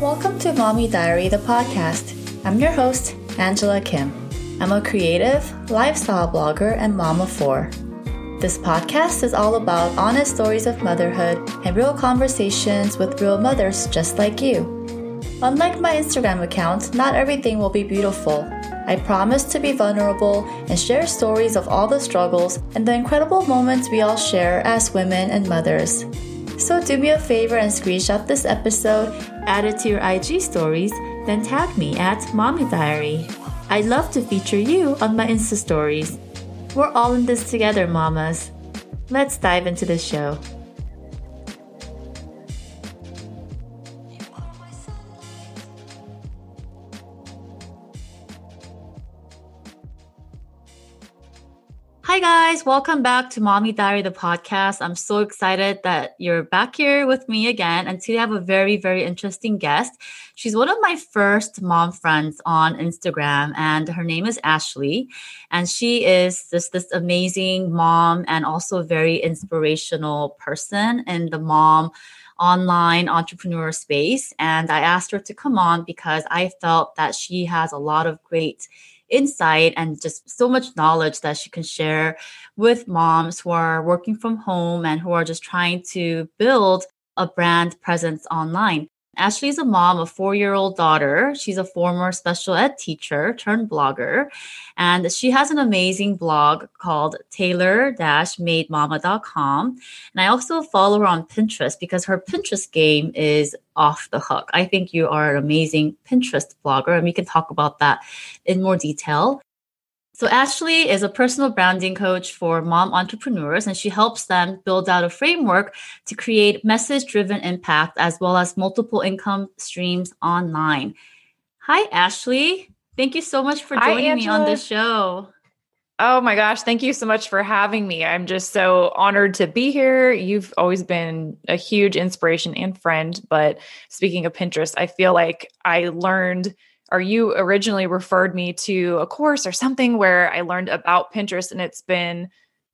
Welcome to Mommy Diary, the podcast. I'm your host, Angela Kim. I'm a creative, lifestyle blogger, and mom of four. This podcast is all about honest stories of motherhood and real conversations with real mothers just like you. Unlike my Instagram account, not everything will be beautiful. I promise to be vulnerable and share stories of all the struggles and the incredible moments we all share as women and mothers. So do me a favor and screenshot this episode, add it to your IG stories, then tag me at Mommy Diary. I'd love to feature you on my Insta stories. We're all in this together, mamas. Let's dive into the show. Hi, guys. Welcome back to Mommy Diary, the podcast. I'm so excited that you're back here with me again. And today I have a very, very interesting guest. She's one of my first mom friends on Instagram, and her name is Ashley. And she is just this amazing mom and also a very inspirational person in the mom online entrepreneur space. And I asked her to come on because I felt that she has a lot of great insight and just so much knowledge that she can share with moms who are working from home and who are just trying to build a brand presence online. Ashley is a mom, a four year old daughter. She's a former special ed teacher turned blogger. And she has an amazing blog called taylor mademama.com. And I also follow her on Pinterest because her Pinterest game is off the hook. I think you are an amazing Pinterest blogger, and we can talk about that in more detail. So, Ashley is a personal branding coach for mom entrepreneurs, and she helps them build out a framework to create message driven impact as well as multiple income streams online. Hi, Ashley. Thank you so much for joining Hi, me on the show. Oh my gosh, thank you so much for having me. I'm just so honored to be here. You've always been a huge inspiration and friend. But speaking of Pinterest, I feel like I learned or you originally referred me to a course or something where I learned about Pinterest and it's been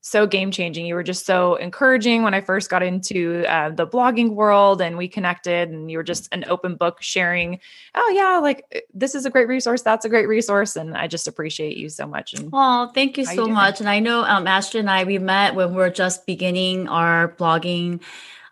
so game changing. You were just so encouraging when I first got into uh, the blogging world and we connected and you were just an open book sharing, oh yeah, like uh, this is a great resource. That's a great resource. And I just appreciate you so much. And oh, thank you so you much. And I know um, Ashley and I, we met when we are just beginning our blogging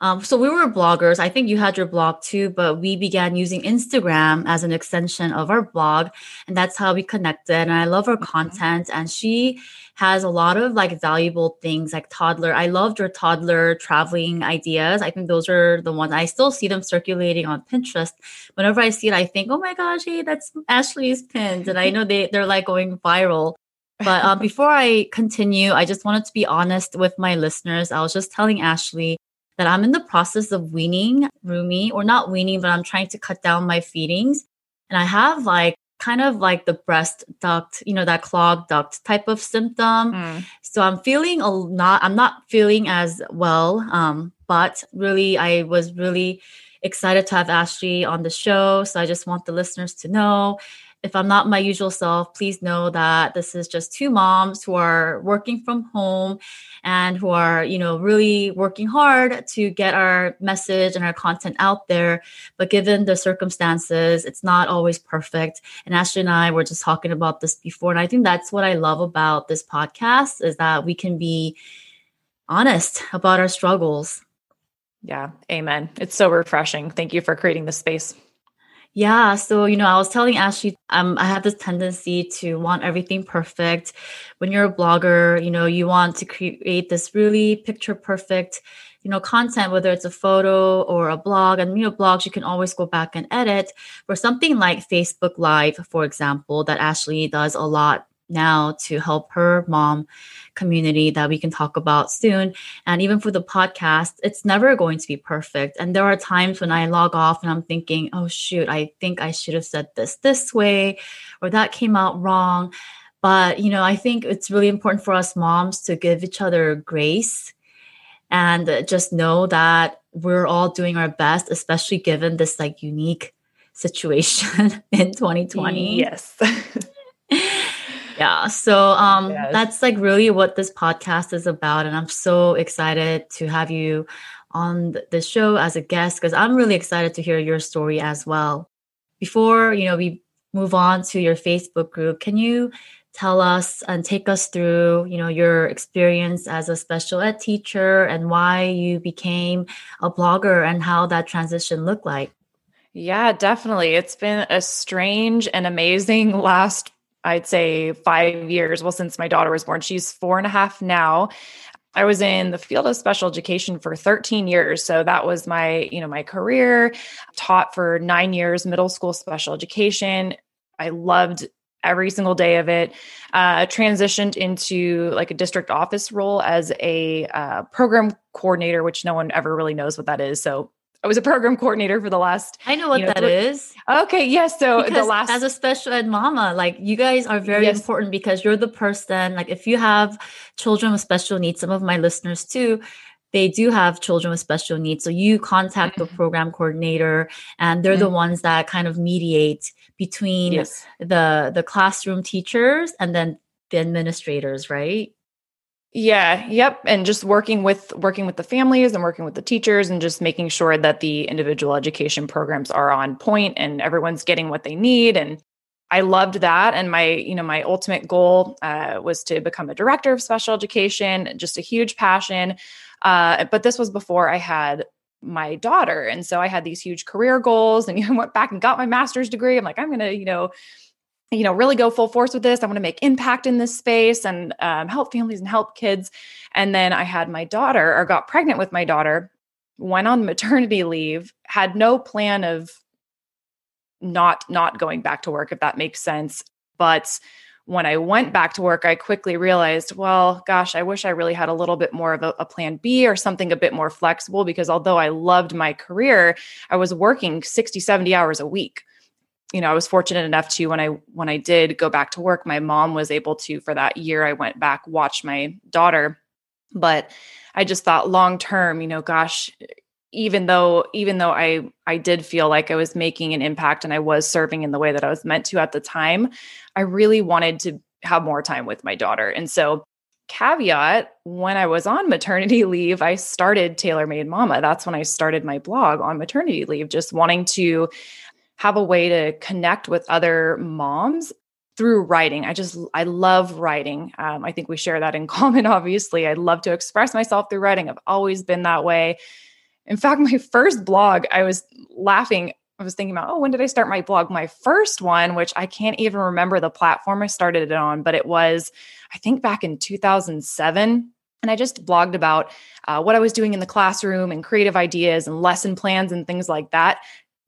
um, so we were bloggers. I think you had your blog too, but we began using Instagram as an extension of our blog. And that's how we connected. And I love her mm-hmm. content. And she has a lot of like valuable things like toddler. I loved her toddler traveling ideas. I think those are the ones I still see them circulating on Pinterest. Whenever I see it, I think, oh my gosh, hey, that's Ashley's pins. And I know they, they're like going viral. But um, before I continue, I just wanted to be honest with my listeners. I was just telling Ashley that I'm in the process of weaning Rumi, or not weaning, but I'm trying to cut down my feedings. And I have like kind of like the breast duct, you know, that clogged duct type of symptom. Mm. So I'm feeling a not, I'm not feeling as well. Um, but really, I was really excited to have Ashley on the show. So I just want the listeners to know if I'm not my usual self, please know that this is just two moms who are working from home and who are, you know, really working hard to get our message and our content out there. But given the circumstances, it's not always perfect. And Ashley and I were just talking about this before. And I think that's what I love about this podcast is that we can be honest about our struggles. Yeah, amen. It's so refreshing. Thank you for creating this space. Yeah. So, you know, I was telling Ashley, um, I have this tendency to want everything perfect. When you're a blogger, you know, you want to create this really picture perfect, you know, content, whether it's a photo or a blog. And, you know, blogs, you can always go back and edit. For something like Facebook Live, for example, that Ashley does a lot now to help her mom community that we can talk about soon. And even for the podcast, it's never going to be perfect. And there are times when I log off and I'm thinking, oh, shoot, I think I should have said this this way, or that came out wrong. But, you know, I think it's really important for us moms to give each other grace and just know that we're all doing our best, especially given this like unique situation in 2020. Yes. yeah so um yes. that's like really what this podcast is about and i'm so excited to have you on the show as a guest because I'm really excited to hear your story as well. Before, you know, we move on to your Facebook group, can you tell us and take us through, you know, your experience as a special ed teacher and why you became a blogger and how that transition looked like? Yeah, definitely. It's been a strange and amazing last, I'd say, five years. Well, since my daughter was born, she's four and a half now. I was in the field of special education for 13 years. So that was my, you know, my career. Taught for 9 years middle school special education. I loved every single day of it. Uh, transitioned into like a district office role as a uh, program coordinator, which no one ever really knows what that is. So I was a program coordinator for the last. I know what you know, that is. Okay, yes. So because the last as a special ed mama, like you guys are very yes. important because you're the person. Like if you have children with special needs, some of my listeners too, they do have children with special needs. So you contact mm-hmm. the program coordinator, and they're mm-hmm. the ones that kind of mediate between yes. the the classroom teachers and then the administrators, right? Yeah, yep, and just working with working with the families and working with the teachers and just making sure that the individual education programs are on point and everyone's getting what they need and I loved that and my you know my ultimate goal uh, was to become a director of special education, just a huge passion. Uh, but this was before I had my daughter, and so I had these huge career goals and you know, went back and got my master's degree. I'm like, I'm gonna you know you know, really go full force with this. I want to make impact in this space and um, help families and help kids. And then I had my daughter, or got pregnant with my daughter, went on maternity leave, had no plan of not not going back to work, if that makes sense. But when I went back to work, I quickly realized, well, gosh, I wish I really had a little bit more of a, a, plan B or something a bit more flexible because although I loved my career, I was working 60, 70 hours a week you know, I was fortunate enough to when I when I did go back to work, my mom was able to for that year I went back watch my daughter. But I just thought long term, you know, gosh, even though even though I I did feel like I was making an impact and I was serving in the way that I was meant to at the time, I really wanted to have more time with my daughter. And so caveat when I was on maternity leave, I started Tailor Made Mama. That's when I started my blog on maternity leave, just wanting to have a way to connect with other moms through writing. I just, I love writing. Um, I think we share that in common, obviously. I love to express myself through writing. I've always been that way. In fact, my first blog, I was laughing. I was thinking about, oh, when did I start my blog? My first one, which I can't even remember the platform I started it on, but it was, I think, back in 2007. And I just blogged about uh, what I was doing in the classroom and creative ideas and lesson plans and things like that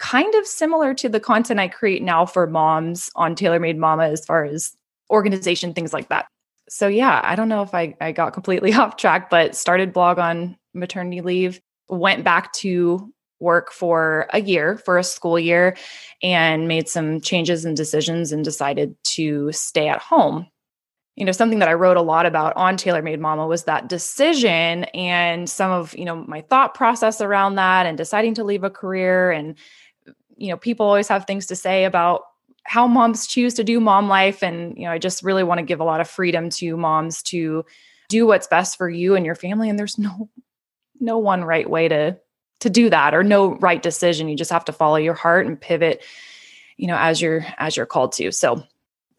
kind of similar to the content I create now for moms on Tailor Made Mama as far as organization, things like that. So yeah, I don't know if I, I got completely off track, but started blog on maternity leave, went back to work for a year, for a school year, and made some changes and decisions and decided to stay at home. You know, something that I wrote a lot about on Tailor Made Mama was that decision and some of, you know, my thought process around that and deciding to leave a career and you know, people always have things to say about how moms choose to do mom life. And, you know, I just really want to give a lot of freedom to moms to do what's best for you and your family. And there's no, no one right way to, to do that or no right decision. You just have to follow your heart and pivot, you know, as you're, as you're called to. So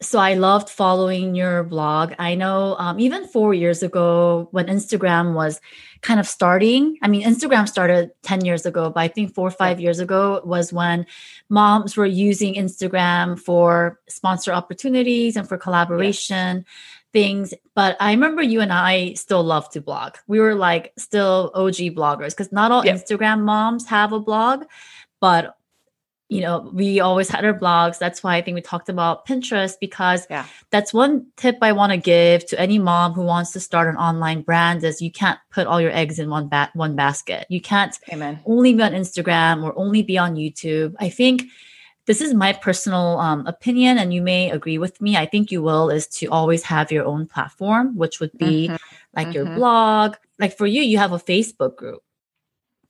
so I loved following your blog. I know um, even four years ago when Instagram was kind of starting. I mean, Instagram started 10 years ago, but I think four or five years ago was when moms were using Instagram for sponsor opportunities and for collaboration. Yes. Things, but I remember you and I still love to blog. We were like still OG bloggers because not all yep. Instagram moms have a blog, but you know, we always had our blogs. That's why I think we talked about Pinterest because yeah. that's one tip I want to give to any mom who wants to start an online brand is you can't put all your eggs in one ba- one basket. You can't Amen. only be on Instagram or only be on YouTube. I think this is my personal um, opinion, and you may agree with me. I think you will is to always have your own platform, which would be mm-hmm. like mm-hmm. your blog. Like for you, you have a Facebook group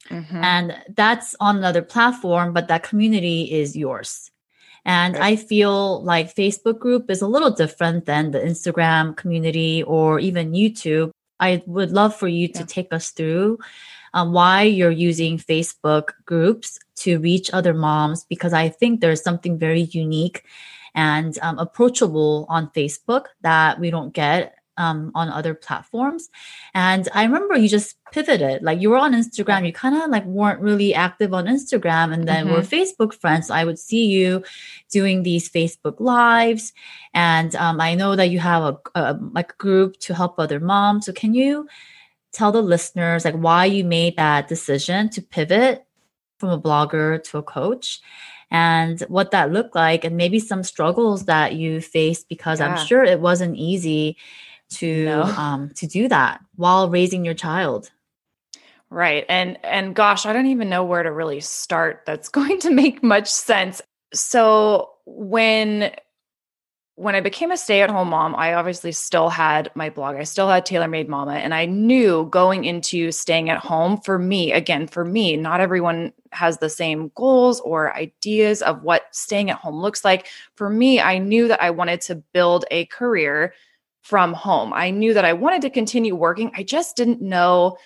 Mm-hmm. And that's on another platform, but that community is yours. And I feel like Facebook group is a little different than the Instagram community or even YouTube. I would love for you to take us through um, why you're using Facebook groups to reach other moms because I think there's something very unique and um, approachable on Facebook that we don't get um, on other platforms. And I remember you just pivoted. Like you were on Instagram, you kind of like weren't really active on Instagram, and then mm-hmm. we're Facebook friends. So I would see you doing these Facebook lives, and um, I know that you have a, a like group to help other moms. So can you tell the listeners like why you made that decision to pivot from a blogger to a coach? and what that looked like and maybe some struggles that you faced because yeah. i'm sure it wasn't easy to no. um, to do that while raising your child right and and gosh i don't even know where to really start that's going to make much sense so when when I became a stay at home mom, I obviously still had my blog. I still had Tailor Made Mama. And I knew going into staying at home for me, again, for me, not everyone has the same goals or ideas of what staying at home looks like. For me, I knew that I wanted to build a career from home. I knew that I wanted to continue working. I just didn't know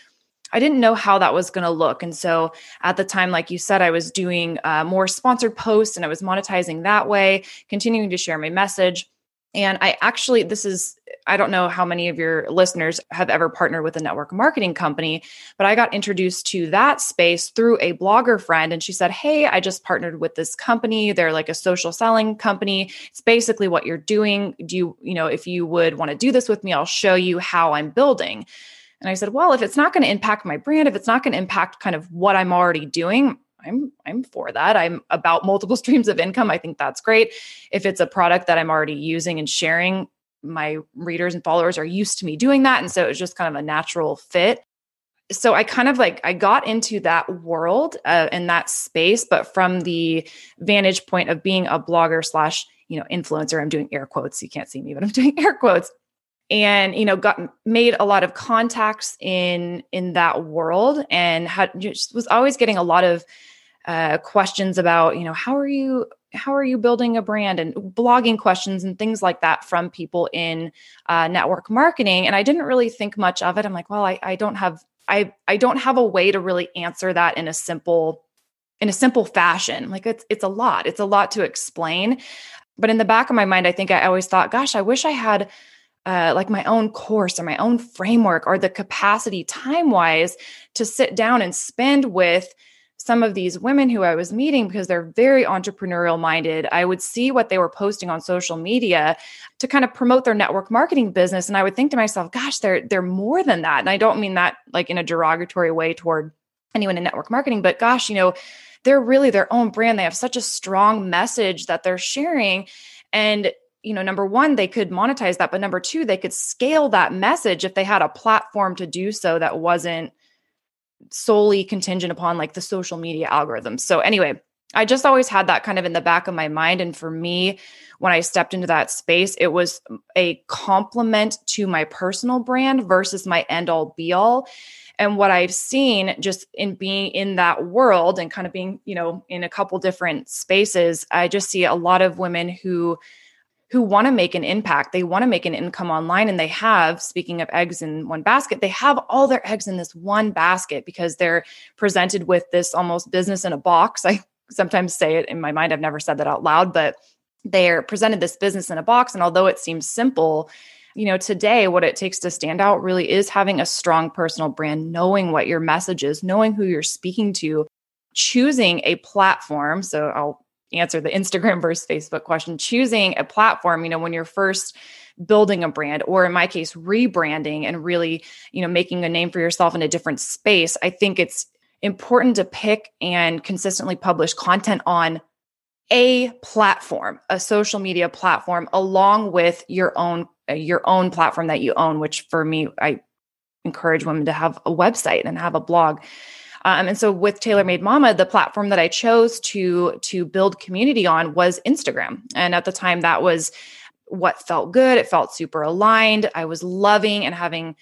I didn't know how that was going to look. And so at the time, like you said, I was doing uh, more sponsored posts and I was monetizing that way, continuing to share my message. And I actually, this is, I don't know how many of your listeners have ever partnered with a network marketing company, but I got introduced to that space through a blogger friend. And she said, Hey, I just partnered with this company. They're like a social selling company. It's basically what you're doing. Do you, you know, if you would want to do this with me, I'll show you how I'm building. And I said, Well, if it's not going to impact my brand, if it's not going to impact kind of what I'm already doing, I'm I'm for that. I'm about multiple streams of income. I think that's great. If it's a product that I'm already using and sharing, my readers and followers are used to me doing that and so it was just kind of a natural fit. So I kind of like I got into that world uh, in that space, but from the vantage point of being a blogger slash you know influencer. I'm doing air quotes. You can't see me, but I'm doing air quotes and you know got made a lot of contacts in in that world and had just was always getting a lot of uh, questions about you know how are you how are you building a brand and blogging questions and things like that from people in uh, network marketing. And i didn't really think much of it. I'm like well I, I don't have i i don't have a way to really answer that in a simple in a simple fashion. Like it's it's a lot. It's a lot to explain. But in the back of my mind i think i always thought gosh i wish i had uh, like my own course or my own framework or the capacity time wise to sit down and spend with some of these women who I was meeting because they're very entrepreneurial minded. I would see what they were posting on social media to kind of promote their network marketing business and I would think to myself, gosh, they're they're more than that. And I don't mean that like in a derogatory way toward anyone in network marketing, but gosh, you know, they're really their own brand. They have such a strong message that they're sharing and you know number one they could monetize that but number two they could scale that message if they had a platform to do so that wasn't solely contingent upon like the social media algorithms. So anyway, I just always had that kind of in the back of my mind. And for me, when I stepped into that space, it was a complement to my personal brand versus my end all be all. And what I've seen just in being in that world and kind of being, you know, in a couple different spaces, I just see a lot of women who who want to make an impact. They want to make an income online. And they have, speaking of eggs in one basket, they have all their eggs in this one basket because they're presented with this almost business in a box. I sometimes say it in my mind. I've never said that out loud, but they're presented this business in a box. And although it seems simple, you know, today, what it takes to stand out really is having a strong personal brand, knowing what your message is, knowing who you're speaking to, choosing a platform. So I'll answer the Instagram versus Facebook question, choosing a platform, you know, when you're first building a brand or in my case rebranding and really, you know, making a name for yourself in a different space, I think it's important to pick and consistently publish content on a platform, a social media platform along with your own uh, your own platform that you own, which for me I encourage women to have a website and have a blog um, and so with Tailor Made Mama, the platform that I chose to to build community on was Instagram. And at the time, that was what felt good. It felt super aligned. I was loving and having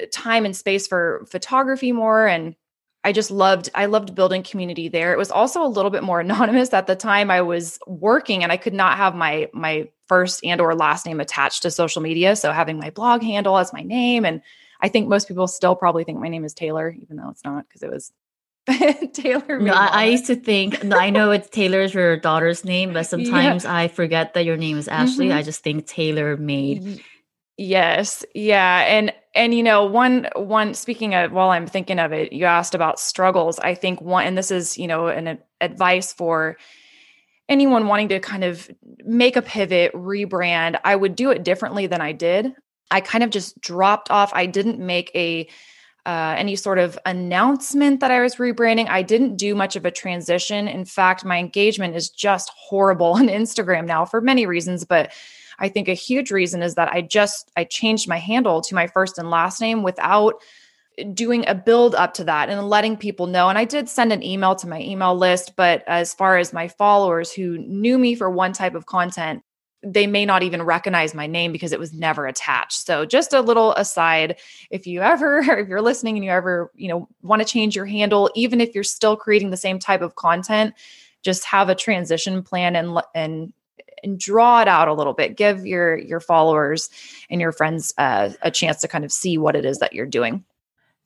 uh, time and space for photography more and I just loved I loved building community there. It was also a little bit more anonymous at the time I was working and I could not have my my first and or last name attached to social media, so having my blog handle as my name and I think most people still probably think my name is Taylor, even though it's not because it was Taylor. No, I, I, used to think. No, I know it's Taylor's your daughter's name, but sometimes yeah. I forget that your name is Ashley. Mm-hmm. I just think Taylor made. Yes, yeah, and and you know one one speaking of while I'm thinking of it, you asked about struggles. I think one, and this is you know an advice for anyone wanting to kind of make a pivot, rebrand. I would do it differently than I did. I kind of just dropped off. I didn't make a uh, any sort of announcement that I was rebranding. I didn't do much of a transition. In fact, my engagement is just horrible on Instagram now for many reasons, but I think a huge reason is that I just I changed my handle to my first and last name without doing a build up to that and letting people know. And I did send an email to my email list, but as far as my followers who knew me for one type of content, they may not even recognize my name because it was never attached. So just a little aside, if you ever if you're listening and you ever, you know, want to change your handle even if you're still creating the same type of content, just have a transition plan and and and draw it out a little bit. Give your your followers and your friends uh, a chance to kind of see what it is that you're doing.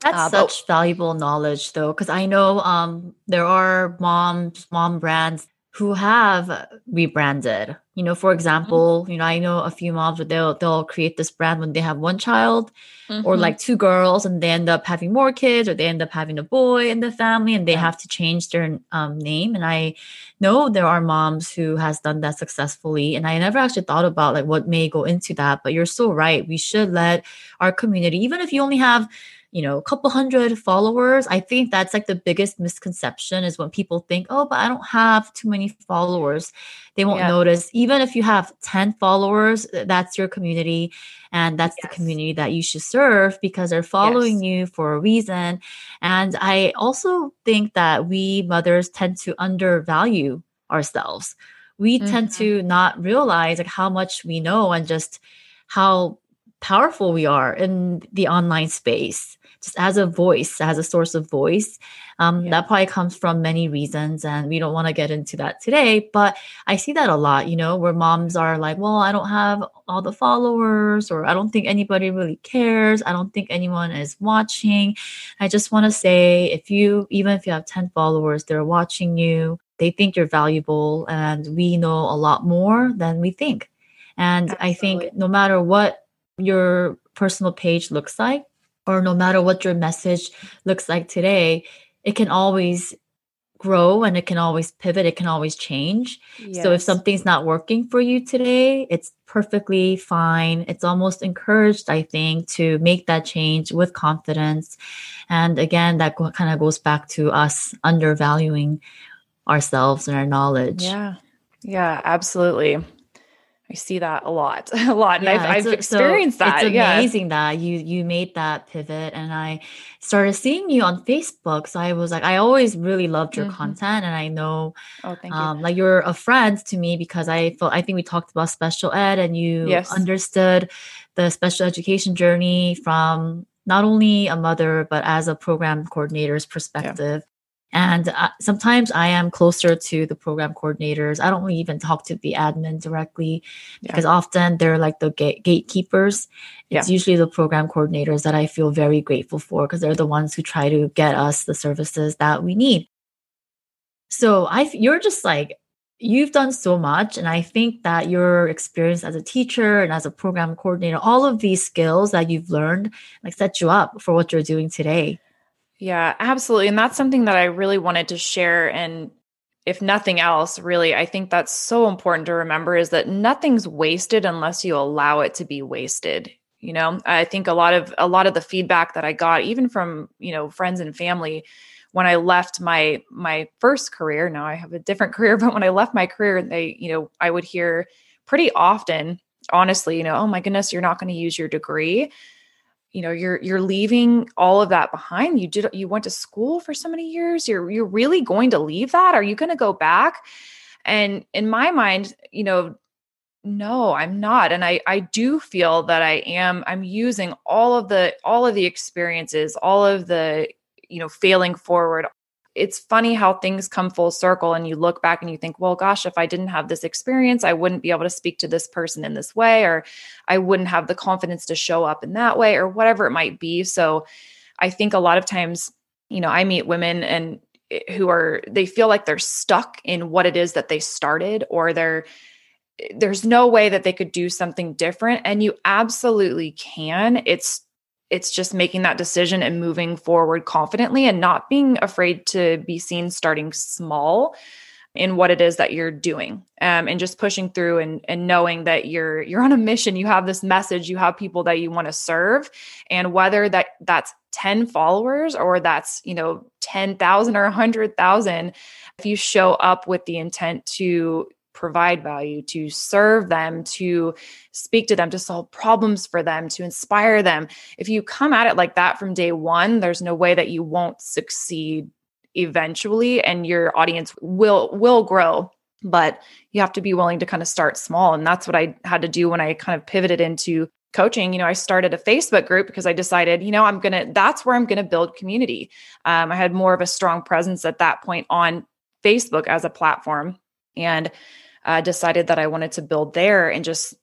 That's uh, such but- valuable knowledge, though, because I know um, there are moms, mom brands who have rebranded. You know, for mm-hmm. example, mm-hmm. you know, I know a few moms where they'll they'll create this brand when they have one child mm-hmm. or like two girls and they end up having more kids or they end up having a boy in the family and they have to change their um, name. And I know there are moms who has done that successfully. And I never actually thought about like what may go into that, but you're so right. We should let our community, even if you only have you know, a couple hundred followers. I think that's like the biggest misconception is when people think, oh, but I don't have too many followers. They won't yeah. notice. Even if you have 10 followers, that's your community. And that's yes. the community that you should serve because they're following yes. you for a reason. And I also think that we mothers tend to undervalue ourselves. We mm-hmm. tend to not realize like how much we know and just how powerful we are in the online space just as a voice, as a source of voice. Um, yeah. That probably comes from many reasons, and we don't want to get into that today. But I see that a lot, you know, where moms are like, well, I don't have all the followers, or I don't think anybody really cares. I don't think anyone is watching. I just want to say if you, even if you have 10 followers, they're watching you, they think you're valuable, and we know a lot more than we think. And Absolutely. I think no matter what your personal page looks like, or no matter what your message looks like today, it can always grow and it can always pivot, it can always change. Yes. So if something's not working for you today, it's perfectly fine. It's almost encouraged, I think, to make that change with confidence. And again, that kind of goes back to us undervaluing ourselves and our knowledge. Yeah. Yeah, absolutely. I see that a lot, a lot, and yeah, I've, I've experienced so that. It's amazing yeah. that you you made that pivot, and I started seeing you on Facebook. So I was like, I always really loved your mm-hmm. content, and I know, oh, thank um, you. Like you're a friend to me because I felt I think we talked about special ed, and you yes. understood the special education journey from not only a mother but as a program coordinator's perspective. Yeah. And uh, sometimes I am closer to the program coordinators. I don't even talk to the admin directly yeah. because often they're like the gate- gatekeepers. It's yeah. usually the program coordinators that I feel very grateful for because they're the ones who try to get us the services that we need. So I, you're just like, you've done so much. And I think that your experience as a teacher and as a program coordinator, all of these skills that you've learned, like set you up for what you're doing today. Yeah, absolutely. And that's something that I really wanted to share. And if nothing else, really, I think that's so important to remember is that nothing's wasted unless you allow it to be wasted. You know, I think a lot of a lot of the feedback that I got, even from, you know, friends and family, when I left my my first career, now I have a different career, but when I left my career, they, you know, I would hear pretty often, honestly, you know, oh my goodness, you're not going to use your degree you know you're you're leaving all of that behind. You did you went to school for so many years. You're you're really going to leave that? Are you going to go back? And in my mind you know no i'm not. And i i do feel that i am i'm using all of the all of the experiences all of the you know failing forward it's funny how things come full circle and you look back and you think, well, gosh, if I didn't have this experience, I wouldn't be able to speak to this person in this way, or I wouldn't have the confidence to show up in that way, or whatever it might be. So I think a lot of times, you know, I meet women and eh, who are, they feel like they're stuck in what it is that they started, or they're, eh, there's no way that they could do something different. And you absolutely can. It's it's just making that decision and moving forward confidently and not being afraid to be seen starting small in what it is that you're doing um, and just pushing through and, and knowing that you're you're on a mission. You have this message. You have people that you want to serve. And whether that that's 10 followers or that's you know 10,000 or 100,000 if you show up with the intent to provide value, to serve them, to speak to them, to solve problems for them, to inspire them. If you come at it like that from day one, there's no way that you won't succeed eventually and your audience will will grow. But you have to be willing to kind of start small and that's what I had to do when I kind of pivoted into coaching. You know i started a facebook group because i decided you know i'm gonna that's where i'm gonna build community. Um, i had more of a strong presence at that point on facebook as a platform and uh, decided that I wanted to build there and just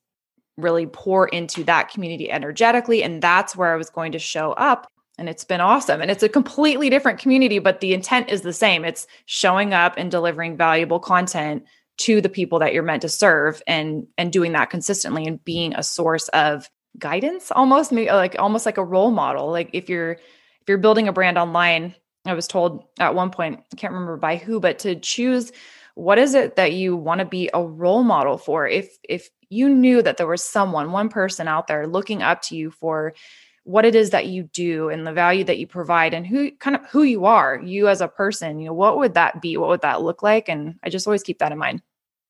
really pour into that community energetically. And that's where I was going to show up. And it's been awesome. And it's a completely different community, but the intent is the same. It's showing up and delivering valuable content to the people that you're meant to serve and and doing that consistently and being a source of guidance almost like almost like a role model like if you're if you're building a brand online i was told at one point i can't remember by who but to choose what is it that you want to be a role model for? If if you knew that there was someone one person out there looking up to you for what it is that you do and the value that you provide and who kind of who you are you as a person you know what would that be? What would that look like? And i just always keep that in mind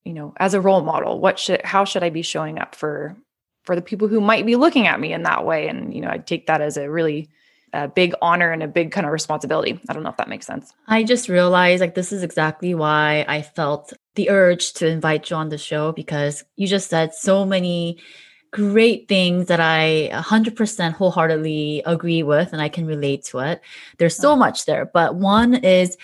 you know as a role model what should how should i be showing up for for the people who might be looking at me in that way? And you know i take that as a really a big honor and a big kind of responsibility. I don't know if that makes sense. I just realized like this is exactly why I felt the urge to invite you on the show because you just said so many great things that I 100% wholeheartedly agree with and I can relate to it. There's so much there, but one is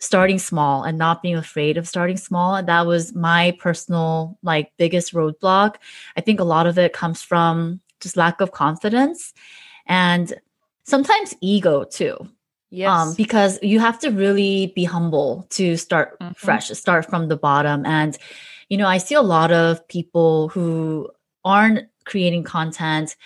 starting small and not being afraid of starting small and that was my personal like biggest roadblock. I think a lot of it comes from just lack of confidence and sometimes ego too. Um, yes. Um, because you have to really be humble to start mm-hmm. fresh, start from the bottom. And, you know, I see a lot of people who aren't creating content.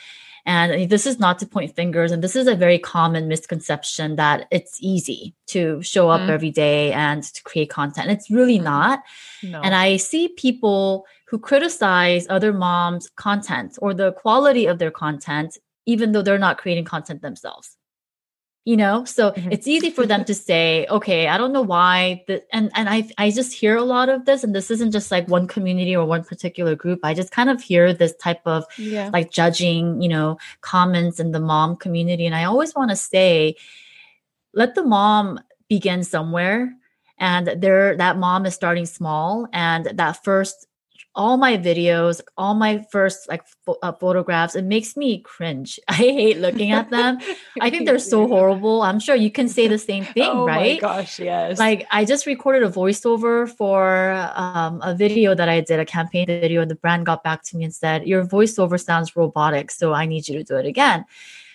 And this is not to point fingers, and this is a very common misconception that it's easy to show up mm. every day and to create content. It's really mm-hmm. not. No. And I see people who criticize other moms' content or the quality of their content even though they're not creating content themselves you know so mm-hmm. it's easy for them to say okay i don't know why the, and and i i just hear a lot of this and this isn't just like one community or one particular group i just kind of hear this type of yeah. like judging you know comments in the mom community and i always want to say let the mom begin somewhere and there that mom is starting small and that first all my videos, all my first like ph- uh, photographs, it makes me cringe. I hate looking at them. I think they're so horrible. I'm sure you can say the same thing, right? oh right? gosh, yes. Like I just recorded a voiceover for um, a video that I did, a campaign video, and the brand got back to me and said, "Your voiceover sounds robotic, so I need you to do it again."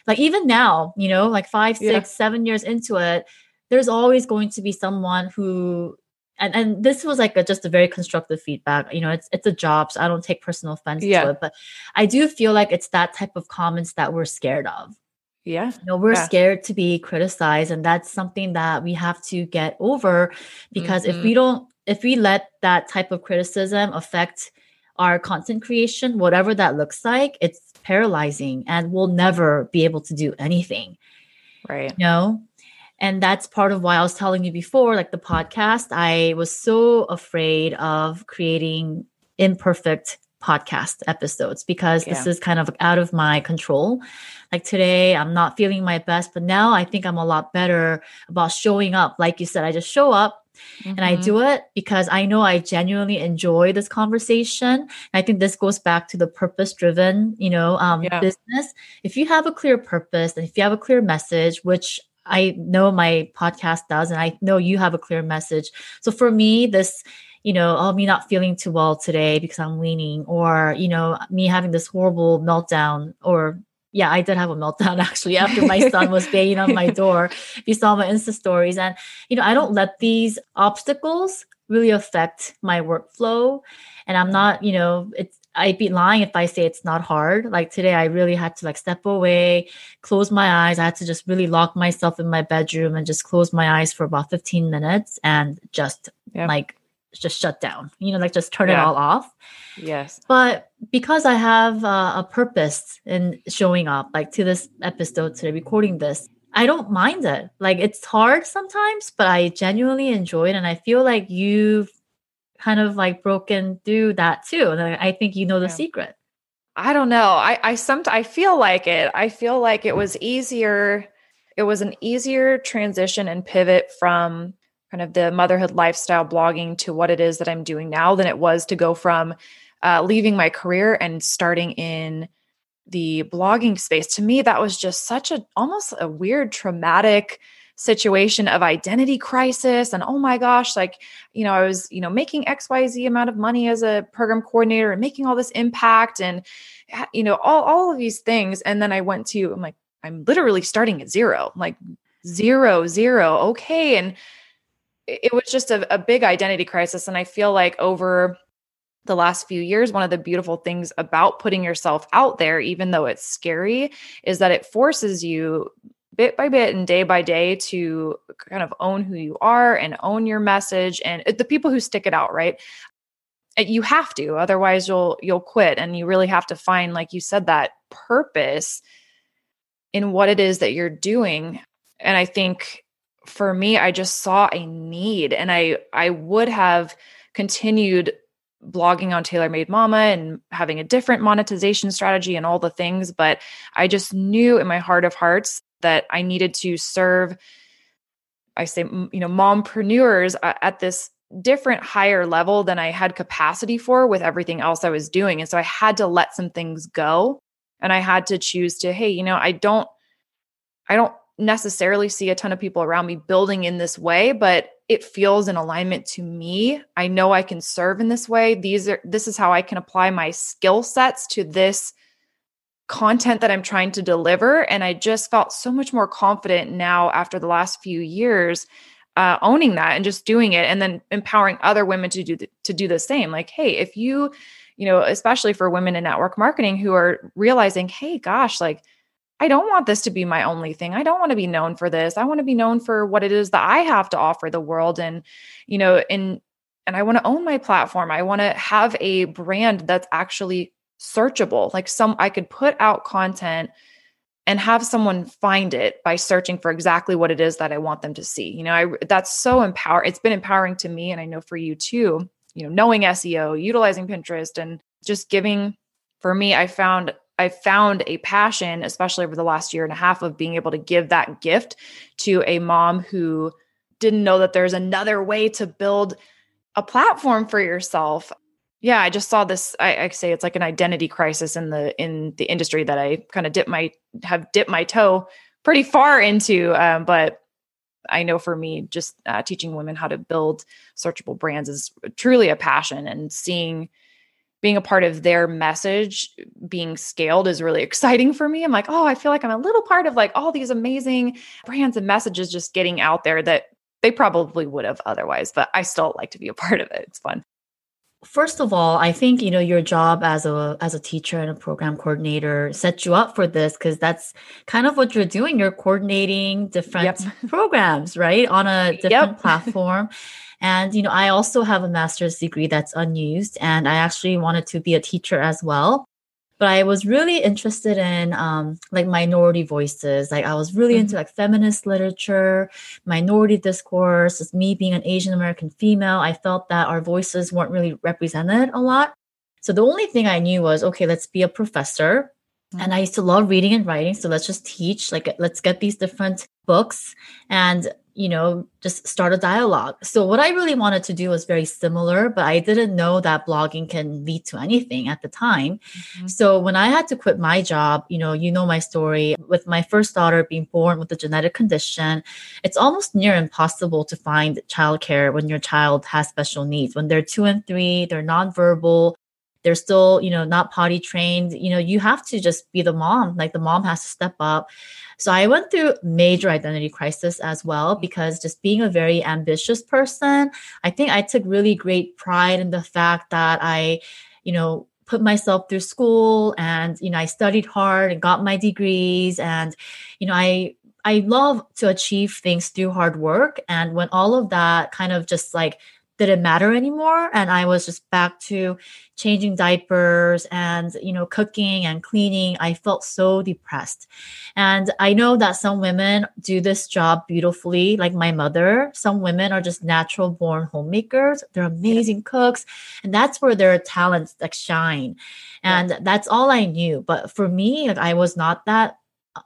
Like even now, you know, like five, six, yeah. seven years into it, there's always going to be someone who and and this was like a, just a very constructive feedback you know it's it's a job so i don't take personal offense yeah. to it but i do feel like it's that type of comments that we're scared of yeah you know we're yeah. scared to be criticized and that's something that we have to get over because mm-hmm. if we don't if we let that type of criticism affect our content creation whatever that looks like it's paralyzing and we'll never be able to do anything right you know and that's part of why I was telling you before, like the podcast, I was so afraid of creating imperfect podcast episodes because yeah. this is kind of out of my control. Like today, I'm not feeling my best, but now I think I'm a lot better about showing up. Like you said, I just show up Mm-hmm. And I do mm-hmm. it because I know I genuinely enjoy this conversation. And I think this goes back to the purpose driven, you know, um, yeah. business. If you have a clear purpose and if you have a clear message, which I know my podcast does, and I know you have a clear message. So for me, this, you know, oh, me not feeling too well today because I'm leaning, or, you know, me having this horrible meltdown, or yeah, I did have a meltdown actually after my son was banging on my door. You saw my Insta stories, and you know, I don't let these obstacles really affect my workflow. And I'm not, you know, it's I'd be lying if I say it's not hard. Like today, I really had to like step away, close my eyes. I had to just really lock myself in my bedroom and just close my eyes for about 15 minutes and just yeah. like just shut down, you know, like just turn yeah. it all off. Yes. But because I have uh, a purpose in showing up, like to this episode today, recording this, I don't mind it. Like it's hard sometimes, but I genuinely enjoy it. And I feel like you've kind of like broken through that too. And I think you know the yeah. secret. I don't know. I I some I feel like it. I feel like it was easier. It was an easier transition and pivot from kind of the motherhood lifestyle blogging to what it is that I'm doing now than it was to go from uh, leaving my career and starting in the blogging space. To me, that was just such a almost a weird traumatic situation of identity crisis and oh my gosh like you know i was you know making xyz amount of money as a program coordinator and making all this impact and you know all, all of these things. And then i went to i'm like i'm literally starting at zero like zero zero okay. And it was just a, a big identity crisis. And i feel like over the last few years, one of the beautiful things about putting yourself out there, even though it's scary, is that it forces you bit by bit and day by day to kind of own who you are and own your message and uh, the people who stick it out right? Uh, you have to otherwise you'll you'll quit and you really have to find like you said that purpose in what it is that you're doing. And i think for me i just saw a need and i i would have continued blogging on tailor made mama and having a different monetization strategy and all the things but i just knew in my heart of hearts that I needed to serve, I say, you know, mompreneurs uh, at this different higher level than I had capacity for with everything else I was doing. And so I had to let some things go and I had to choose to, hey, you know, I don't, I don't necessarily see a ton of people around me building in this way, but it feels in alignment to me. I know I can serve in this way. These are, this is how I can apply my skill sets to this content that I'm trying to deliver. And I just felt so much more confident now after the last few years uh, owning that and just doing it and then empowering other women to do to do the same like hey if you you know especially for women in network marketing who are realizing hey gosh like I don't want this to be my only thing. I don't want to be known for this. I want to be known for what it is that I have to offer the world and you know and and I want to own my platform. I want to have a brand that's actually searchable. Like some I could put out content and have someone find it by searching for exactly what it is that I want them to see. You know, I that's so empower it's been empowering to me and I know for you too, you know, knowing SEO, utilizing Pinterest and just giving for me I found I found a passion especially over the last year and a half of being able to give that gift to a mom who didn't know that there's another way to build a platform for yourself yeah i just saw this I, I, say it's like an identity crisis in the in the industry that i kind of dip my have dipped my toe pretty far into um, but i know for me just uh, teaching women how to build searchable brands is truly a passion and seeing being a part of their message being scaled is really exciting for me. I'm like oh i feel like i'm a little part of like all these amazing brands and messages just getting out there that they probably would have otherwise but i still like to be a part of it. It's fun First of all, I think you know your job as a as a teacher and a program coordinator sets you up for this because that's kind of what you're doing. You're coordinating different yep. programs, right, on a different yep. platform. And you know, I also have a master's degree that's unused, and I actually wanted to be a teacher as well but I was really interested in um, like minority voices. Like I was really mm-hmm. into like feminist literature, minority discourse. As me being an Asian American female, I felt that our voices weren't really represented a lot. So the only thing I knew was okay, let's be a professor. Mm-hmm. And I used to love reading and writing, so let's just teach. Like let's get these different books and you know, just start a dialogue. So what I really wanted to do was very similar, but I didn't know that blogging can lead to anything at the time. Mm-hmm. So when I had to quit my job, you know, you know my story with my first daughter being born with a genetic condition, it's almost near impossible to find childcare when your child has special needs. When they're 2 and 3, they're nonverbal, they're still, you know, not potty trained, you know, you have to just be the mom. Like the mom has to step up. So I went through major identity crisis as well mm-hmm. because just being a very ambitious person, I think I took really great pride in the fact that I, you know, put myself through school and you know I studied hard and got my degrees and you know I I love to achieve things through hard work and when all of that kind of just like didn't matter anymore and i was just back to changing diapers and you know cooking and cleaning. I felt so depressed. And i know that some women do this job beautifully like my mother. Some women are just natural born homemakers. They're amazing cooks and that's where their talents like shine. And yeah. that's all i knew. But for me like i was not that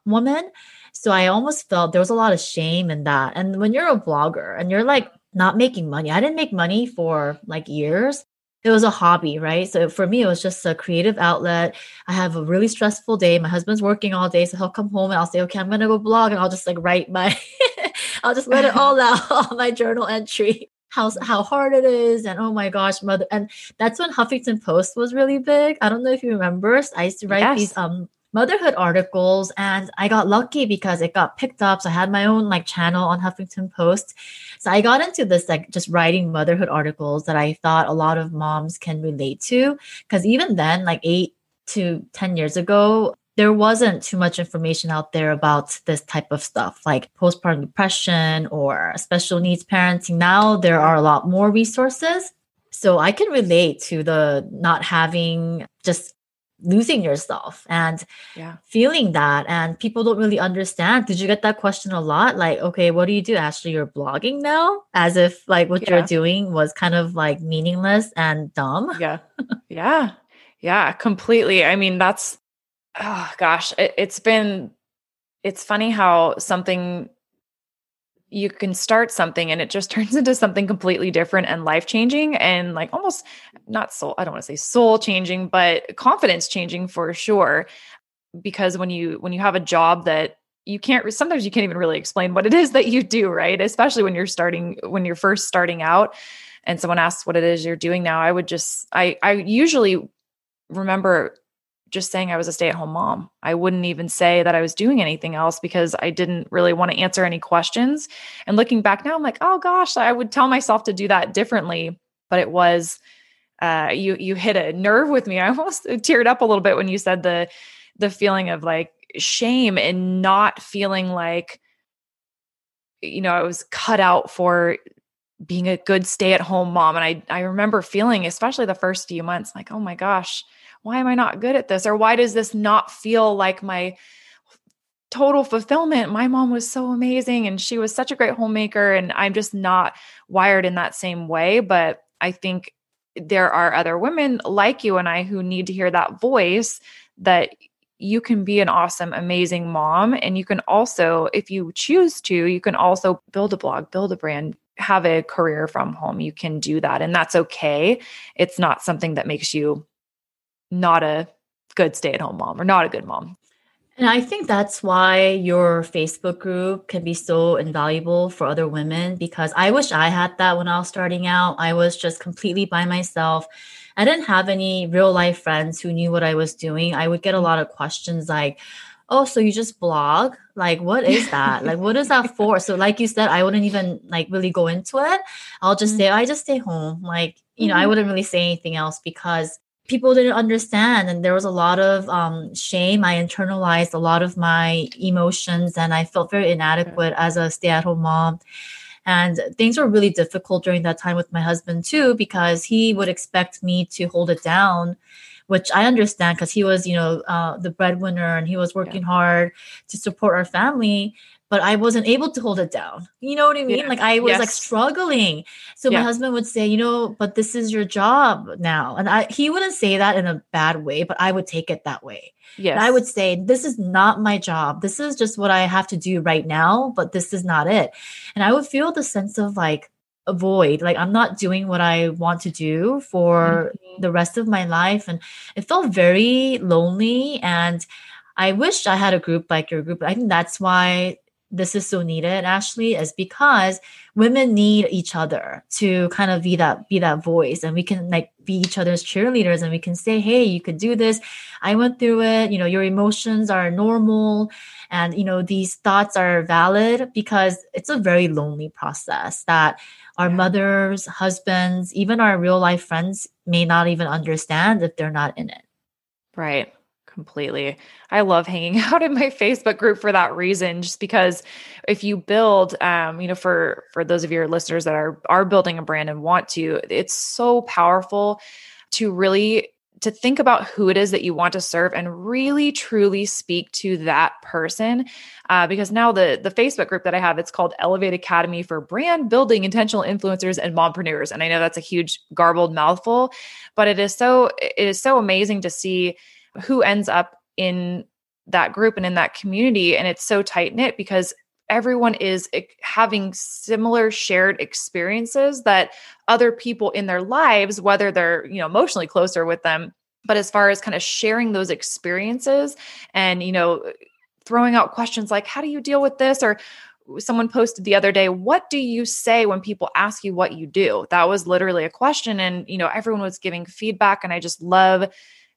woman so I almost felt there was a lot of shame in that. And when you're a blogger and you're like not making money. I didn't make money for like years. It was a hobby, right? So for me, it was just a creative outlet. I have a really stressful day. My husband's working all day, so he'll come home and I'll say, "Okay, I'm gonna go blog," and I'll just like write my, I'll just let it all out on my journal entry how how hard it is and oh my gosh mother and that's when huffington post was really big i don't know if you remember i used to write yes. these um motherhood articles and I got lucky because it got picked up. So I had my own like channel on Huffington Post. So I got into this like just writing motherhood articles that I thought a lot of moms can relate to. Cause even then, like eight to 10 years ago, there wasn't too much information out there about this type of stuff like postpartum depression or special needs parenting. Now there are a lot more resources. So I can relate to the not having just losing yourself and yeah. feeling that and people don't really understand. Did you get that question a lot? Like okay what do you do? Ashley you're blogging now? As if like what yeah. you're doing was kind of like meaningless and dumb? Yeah. Yeah. Yeah completely. I mean that's oh gosh it, it's been it's funny how something you can start something and it just turns into something completely different and life changing and like almost not soul i don't want to say soul changing but confidence changing for sure. Because when you when you have a job that you can't sometimes you can't even really explain what it is that you do right? Especially when you're starting when you're first starting out and someone asks what it is you're doing now i would just i i usually remember just saying I was a stay at home mom. I wouldn't even say that I was doing anything else because I didn't really want to answer any questions. And looking back now, I'm like, oh gosh, I would tell myself to do that differently. But it was, uh, you you hit a nerve with me. I almost teared up a little bit when you said the the feeling of like shame and not feeling like, you know, I was cut out for being a good stay at home mom. And I I remember feeling, especially the first few months, like, oh my gosh why am I not good at this? Or why does this not feel like my total fulfillment? My mom was so amazing and she was such a great homemaker. And I'm just not wired in that same way. But I think there are other women like you and I who need to hear that voice that you can be an awesome, amazing mom. And you can also, if you choose to, you can also build a blog, build a brand, have a career from home. You can do that. And that's okay. It's not something that makes you not a good stay at home mom or not a good mom. And I think that's why your Facebook group can be so invaluable for other women because I wish I had that when I was starting out. I was just completely by myself. I didn't have any real life friends who knew what I was doing. I would get a lot of questions like, oh, so you just blog? Like, what is that? like, what is that for? So, like you said, I wouldn't even like really go into it. I'll just mm-hmm. say, I just stay home. Like, you know, mm-hmm. I wouldn't really say anything else because people didn't understand and there was a lot of um, shame. I internalized a lot of my emotions and i felt very inadequate as a stay-at-home mom. And things were really difficult during that time with my husband too because he would expect me to hold it down which I understand because he was, you know, uh, the breadwinner and he was working yeah. hard to support our family but I wasn't able to hold it down. You know what I mean? Yeah. Like I was yes. like struggling. So yeah. my husband would say, you know, but this is your job now. And I he wouldn't say that in a bad way, but I would take it that way. Yes. And I would say, this is not my job. This is just what I have to do right now, but this is not it. And I would feel the sense of like a void. Like I'm not doing what I want to do for mm-hmm. the rest of my life. And it felt very lonely. And I wish I had a group like your group. I think that's why this is so needed Ashley is because women need each other to kind of be that be that voice. And we can like be each other's cheerleaders and we can say hey you could do this. I went through it. You know your emotions are normal. And you know these thoughts are valid because it's a very lonely process that our mothers husbands even our real life friends may not even understand if they're not in it. Right completely. I love hanging out in my Facebook group for that reason, just because if you build, um, you know, for for those of your listeners that are are building a brand and want to, it's so powerful to really to think about who it is that you want to serve and really truly speak to that person uh, because now the the facebook group that i have it's called elevate academy for brand building intentional influencers and mompreneurs and i know that's a huge garbled mouthful but it is so it is so amazing to see who ends up in that group and in that community. And it's so tight knit because everyone is having similar shared experiences that other people in their lives, whether they're, you know, emotionally closer with them, but as far as kind of sharing those experiences and, you know, throwing out questions like, how do you deal with this? Or someone posted the other day, what do you say when people ask you what you do? That was literally a question. And, you know, everyone was giving feedback. And I just love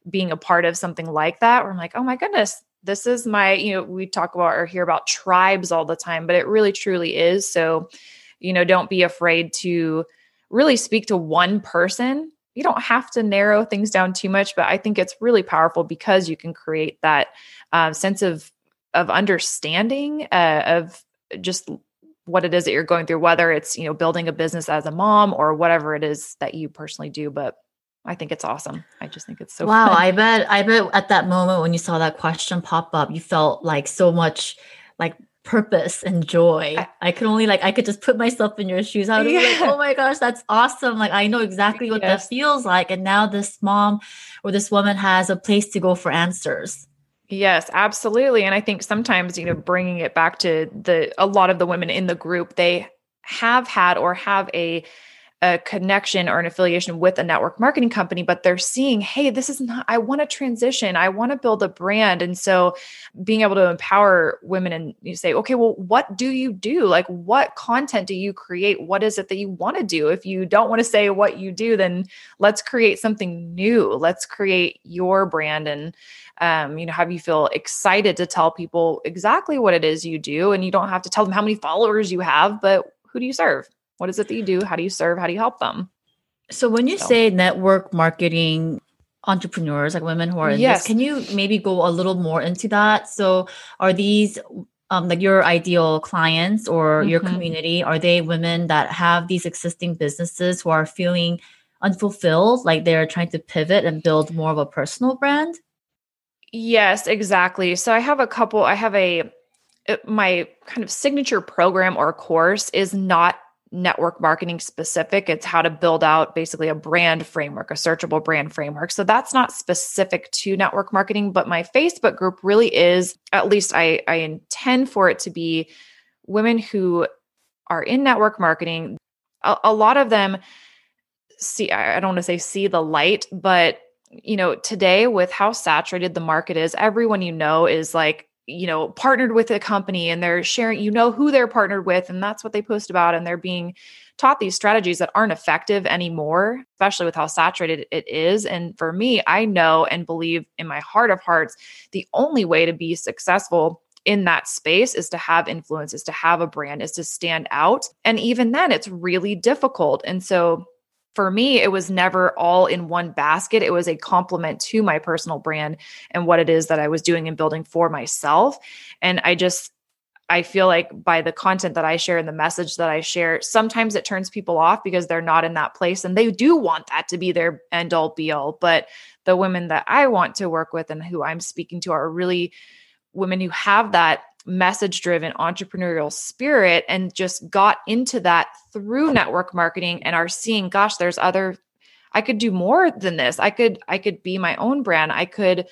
being a part of something like that where I'm like, oh my goodness, this is my, you know, we talk about or hear about tribes all the time, but it really truly is. So, you know, don't be afraid to really speak to one person. You don't have to narrow things down too much, but I think it's really powerful because you can create that uh, sense of of understanding uh, of just what it is that you're going through, whether it's you know building a business as a mom or whatever it is that you personally do. But I think it's awesome. I just think it's so wow. Fun. I bet I bet at that moment when you saw that question pop up, you felt like so much like purpose and joy. I, I could only like I could just put myself in your shoes. I would yeah. like, oh my gosh, that's awesome. Like I know exactly what yes. that feels like. And now this mom or this woman has a place to go for answers. Yes, absolutely. And I think sometimes, you know, bringing it back to the a lot of the women in the group, they have had or have a a connection or an affiliation with a network marketing company, but they're seeing, hey, this is not, I want to transition. I want to build a brand. And so being able to empower women and you say, okay, well, what do you do? Like, what content do you create? What is it that you want to do? If you don't want to say what you do, then let's create something new. Let's create your brand and, um, you know, have you feel excited to tell people exactly what it is you do. And you don't have to tell them how many followers you have, but who do you serve? What is it that you do? How do you serve? How do you help them? So when you so. say network marketing entrepreneurs, like women who are in yes. this, can you maybe go a little more into that? So are these um, like your ideal clients or mm-hmm. your community, are they women that have these existing businesses who are feeling unfulfilled, like they're trying to pivot and build more of a personal brand? Yes, exactly. So I have a couple, I have a, uh, my kind of signature program or course is not network marketing specific. It's how to build out basically a brand framework, a searchable brand framework. So that's not specific to network marketing, but my Facebook group really is, at least I, I intend for it to be women who are in network marketing. A, a lot of them see, I don't want to say see the light, but you know, today with how saturated the market is, everyone you know is like you know partnered with a company and they're sharing you know who they're partnered with and that's what they post about and they're being taught these strategies that aren't effective anymore especially with how saturated it is. And for me i know and believe in my heart of hearts the only way to be successful in that space is to have influence is to have a brand is to stand out. And even then it's really difficult. And so for me, it was never all in one basket. It was a complement to my personal brand and what it is that I was doing and building for myself. And I just, I feel like by the content that I share and the message that I share, sometimes it turns people off because they're not in that place and they do want that to be their end all be all. But the women that I want to work with and who I'm speaking to are really women who have that message driven entrepreneurial spirit and just got into that through network marketing and are seeing gosh there's other I could do more than this. I could I could be my own brand. I could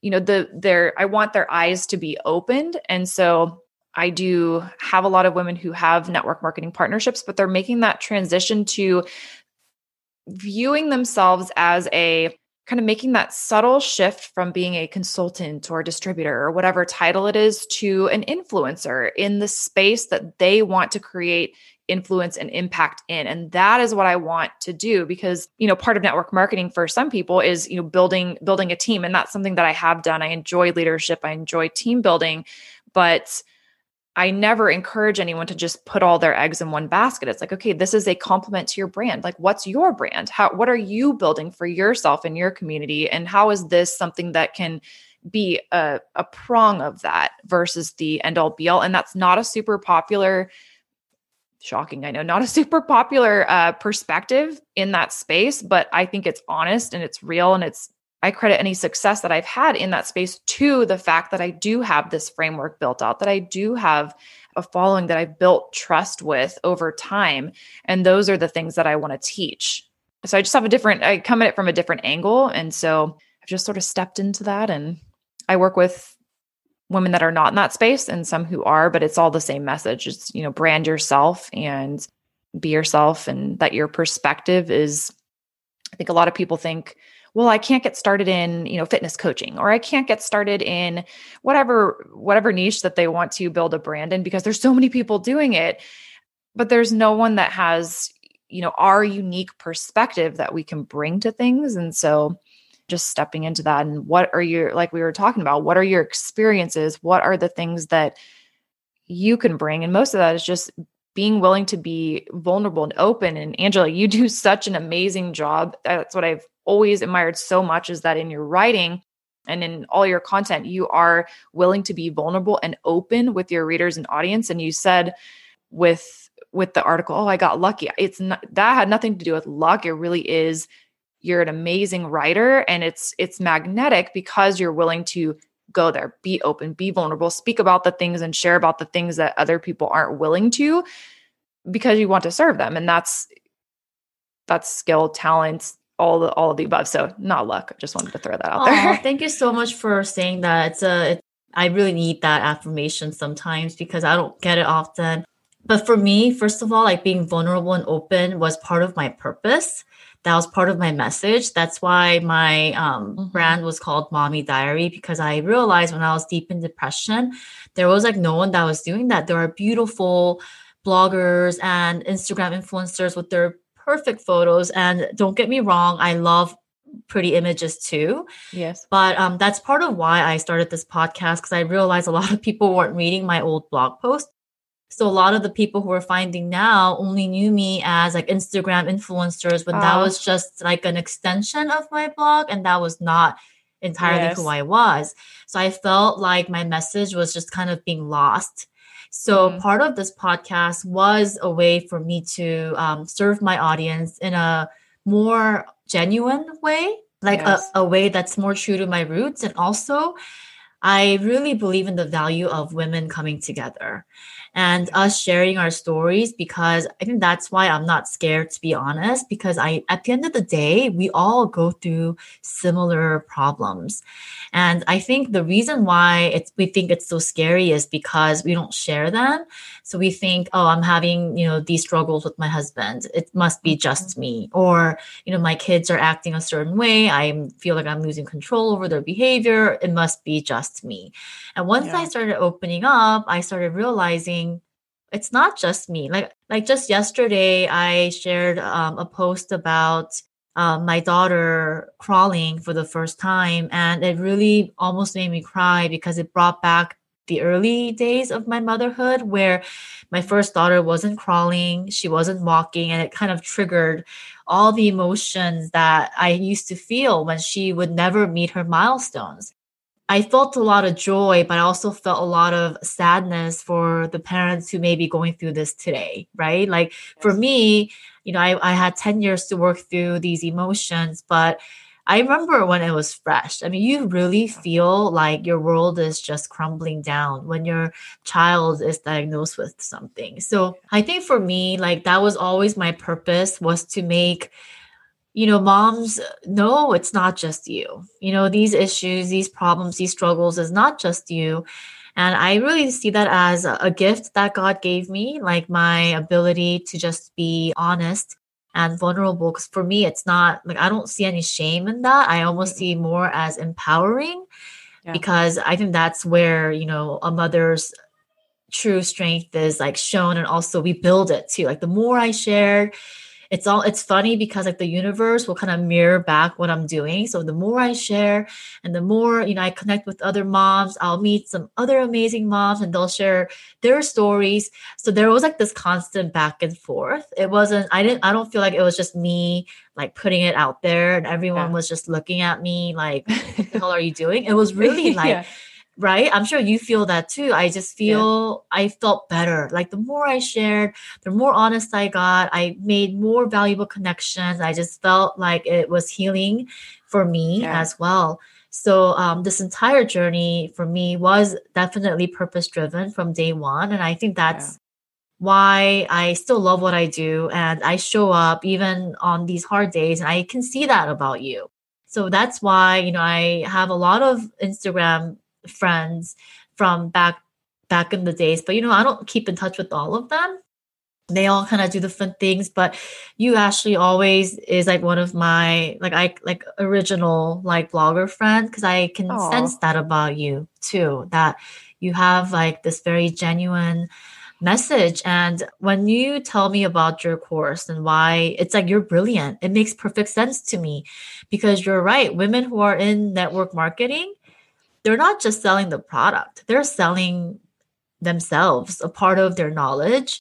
you know the their I want their eyes to be opened. And so I do have a lot of women who have network marketing partnerships but they're making that transition to viewing themselves as a kind of making that subtle shift from being a consultant or distributor or whatever title it is to an influencer in the space that they want to create influence and impact in. And that is what i want to do because you know part of network marketing for some people is you know building building a team. And that's something that i have done. I enjoy leadership. I enjoy team building. But I never encourage anyone to just put all their eggs in one basket. It's like, okay, this is a complement to your brand. Like, what's your brand? How what are you building for yourself and your community? And how is this something that can be a, a prong of that versus the end all be all? And that's not a super popular, shocking, I know, not a super popular uh, perspective in that space, but I think it's honest and it's real and it's I credit any success that I've had in that space to the fact that I do have this framework built out, that I do have a following that I've built trust with over time. And those are the things that I want to teach. So I just have a different, I come at it from a different angle. And so I've just sort of stepped into that. And I work with women that are not in that space and some who are, but it's all the same message. It's, you know, brand yourself and be yourself and that your perspective is, I think a lot of people think, well i can't get started in you know fitness coaching or i can't get started in whatever whatever niche that they want to build a brand in because there's so many people doing it but there's no one that has you know our unique perspective that we can bring to things. And so just stepping into that and what are your like we were talking about what are your experiences? What are the things that you can bring? And most of that is just being willing to be vulnerable and open and angela you do such an amazing job that's what i've always admired so much is that in your writing and in all your content, you are willing to be vulnerable and open with your readers and audience. And you said with with the article, oh, I got lucky. It's not that had nothing to do with luck. It really is you're an amazing writer and it's it's magnetic because you're willing to go there, be open, be vulnerable, speak about the things and share about the things that other people aren't willing to because you want to serve them. And that's that's skill, talent, all the all of the above. So not luck. I just wanted to throw that out there. thank you so much for saying that. It's a it, I really need that affirmation sometimes because I don't get it often. But for me, first of all, like being vulnerable and open was part of my purpose. That was part of my message. That's why my um, mm-hmm. brand was called Mommy Diary because I realized when I was deep in depression, there was like no one that was doing that. There are beautiful bloggers and Instagram influencers with their perfect photos. And don't get me wrong, I love pretty images too. Yes. But um, that's part of why I started this podcast because I realized a lot of people weren't reading my old blog post. So a lot of the people who are finding now only knew me as like Instagram influencers when that was just like an extension of my blog and that was not entirely yes. who I was. So I felt like my message was just kind of being lost so mm-hmm. part of this podcast was a way for me to um, serve my audience in a more genuine way, like yes. a, a way that's more true to my roots. And also, I really believe in the value of women coming together and us sharing our stories because I think that's why I'm not scared to be honest because I at the end of the day we all go through similar problems. And I think the reason why it's we think it's so scary is because we don't share them. So we think, oh, I'm having, you know, these struggles with my husband. It must be just mm-hmm. me. Or, you know, my kids are acting a certain way. I feel like I'm losing control over their behavior. It must be just me. And once yeah. I started opening up, I started realizing it's not just me. Like like just yesterday, I shared um, a post about um, my daughter crawling for the first time, and it really almost made me cry because it brought back the early days of my motherhood where my first daughter wasn't crawling, she wasn't walking, and it kind of triggered all the emotions that I used to feel when she would never meet her milestones. I felt a lot of joy, but I also felt a lot of sadness for the parents who may be going through this today, right? Like for me, you know, I, I had 10 years to work through these emotions, but I remember when it was fresh. I mean, you really feel like your world is just crumbling down when your child is diagnosed with something. So I think for me, like that was always my purpose was to make you know, moms no, it's not just you. You know, these issues, these problems, these struggles is not just you. And I really see that as a gift that God gave me, like my ability to just be honest and vulnerable. Because for me, it's not like I don't see any shame in that. I almost mm-hmm. see more as empowering yeah. because I think that's where, you know, a mother's true strength is like shown. And also we build it too. Like the more I share, it's all it's funny because like the universe will kind of mirror back what i'm doing. So the more i share and the more you know i connect with other moms i'll meet some other amazing moms and they'll share their stories. So there was like this constant back and forth. It wasn't i didn't i don't feel like it was just me like putting it out there and everyone yeah. was just looking at me like what the hell are you doing? It was really like yeah right i'm sure you feel that too i just feel yeah. i felt better like the more i shared the more honest i got i made more valuable connections i just felt like it was healing for me yeah. as well so um, this entire journey for me was definitely purpose driven from day one and i think that's yeah. why i still love what i do and i show up even on these hard days and i can see that about you so that's why you know i have a lot of instagram friends from back back in the days but you know i don't keep in touch with all of them. They all kind of do different things but you actually always is like one of my like i like original like blogger friend because i can Aww. sense that about you too that you have like this very genuine message. And when you tell me about your course and why it's like you're brilliant. It makes perfect sense to me because you're right. Women who are in network marketing they're not just selling the product, they're selling themselves, a part of their knowledge.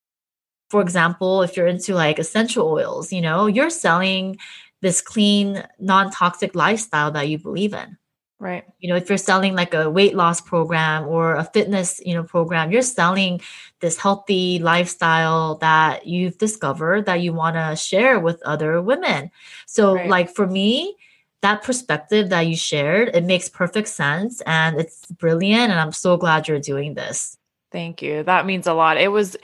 For example, if you're into like essential oils, you know, you're selling this clean, non toxic lifestyle that you believe in. Right. You know, if you're selling like a weight loss program or a fitness, you know, program, you're selling this healthy lifestyle that you've discovered that you want to share with other women. So right. like for me, that perspective that you shared, it makes perfect sense and it's brilliant. And I'm so glad you're doing this. Thank you. That means a lot. It was,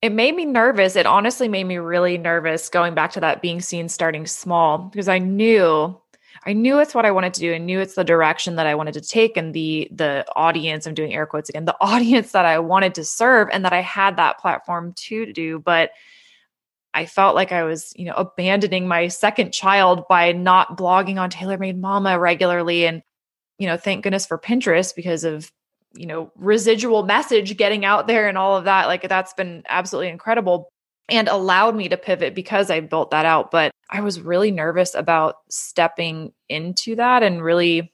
it made me nervous. It honestly made me really nervous going back to that being seen starting small because I knew I knew it's what I wanted to do. I knew it's the direction that I wanted to take and the the audience, I'm doing air quotes again, the audience that I wanted to serve and that I had that platform to do. But I felt like I was, you know, abandoning my second child by not blogging on TaylorMade Mama regularly. And, you know, thank goodness for Pinterest because of, you know, residual message getting out there and all of that. Like that's been absolutely incredible and allowed me to pivot because I built that out. But I was really nervous about stepping into that and really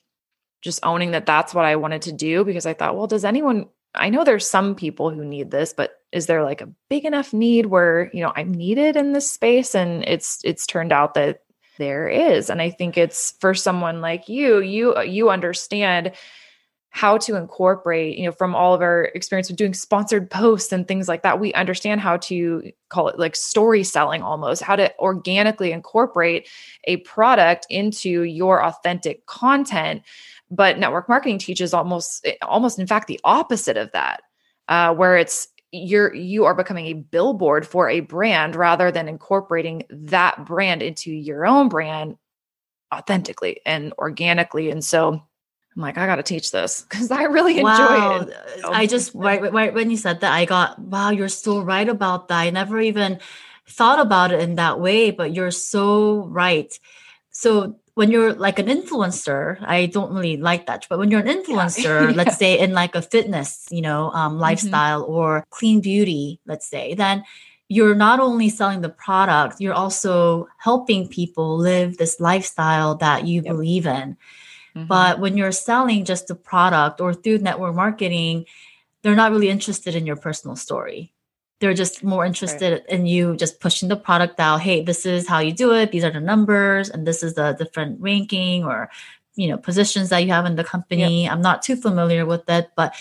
just owning that that's what I wanted to do because I thought, well, does anyone I know there's some people who need this, but is there like a big enough need where, you know, I'm needed in this space and it's it's turned out that there is. And I think it's for someone like you, you you understand how to incorporate, you know, from all of our experience with doing sponsored posts and things like that, we understand how to call it like story selling almost, how to organically incorporate a product into your authentic content but network marketing teaches almost eh, almost in fact the opposite of that uh, where it's you're you are becoming a billboard for a brand rather than incorporating that brand into your own brand authentically and organically. And so i'm like i gotta teach this because i really wow. enjoy it i just right, right when you said that i got wow you're so right about that. I never even thought about it in that way but you're so right. So when you're like an influencer, I don't really like that. But when you're an influencer, yeah. let's say in like a fitness, you know, um, mm-hmm. lifestyle mm-hmm. or clean beauty, let's say, then you're not only selling the product, you're also helping people live this lifestyle that you yep. believe in. Mm-hmm. But when you're selling just the product or through network marketing, they're not really interested in your personal story they're just more interested right. in you just pushing the product out hey this is how you do it these are the numbers and this is the different ranking or you know positions that you have in the company. Yep. I'm not too familiar with it, but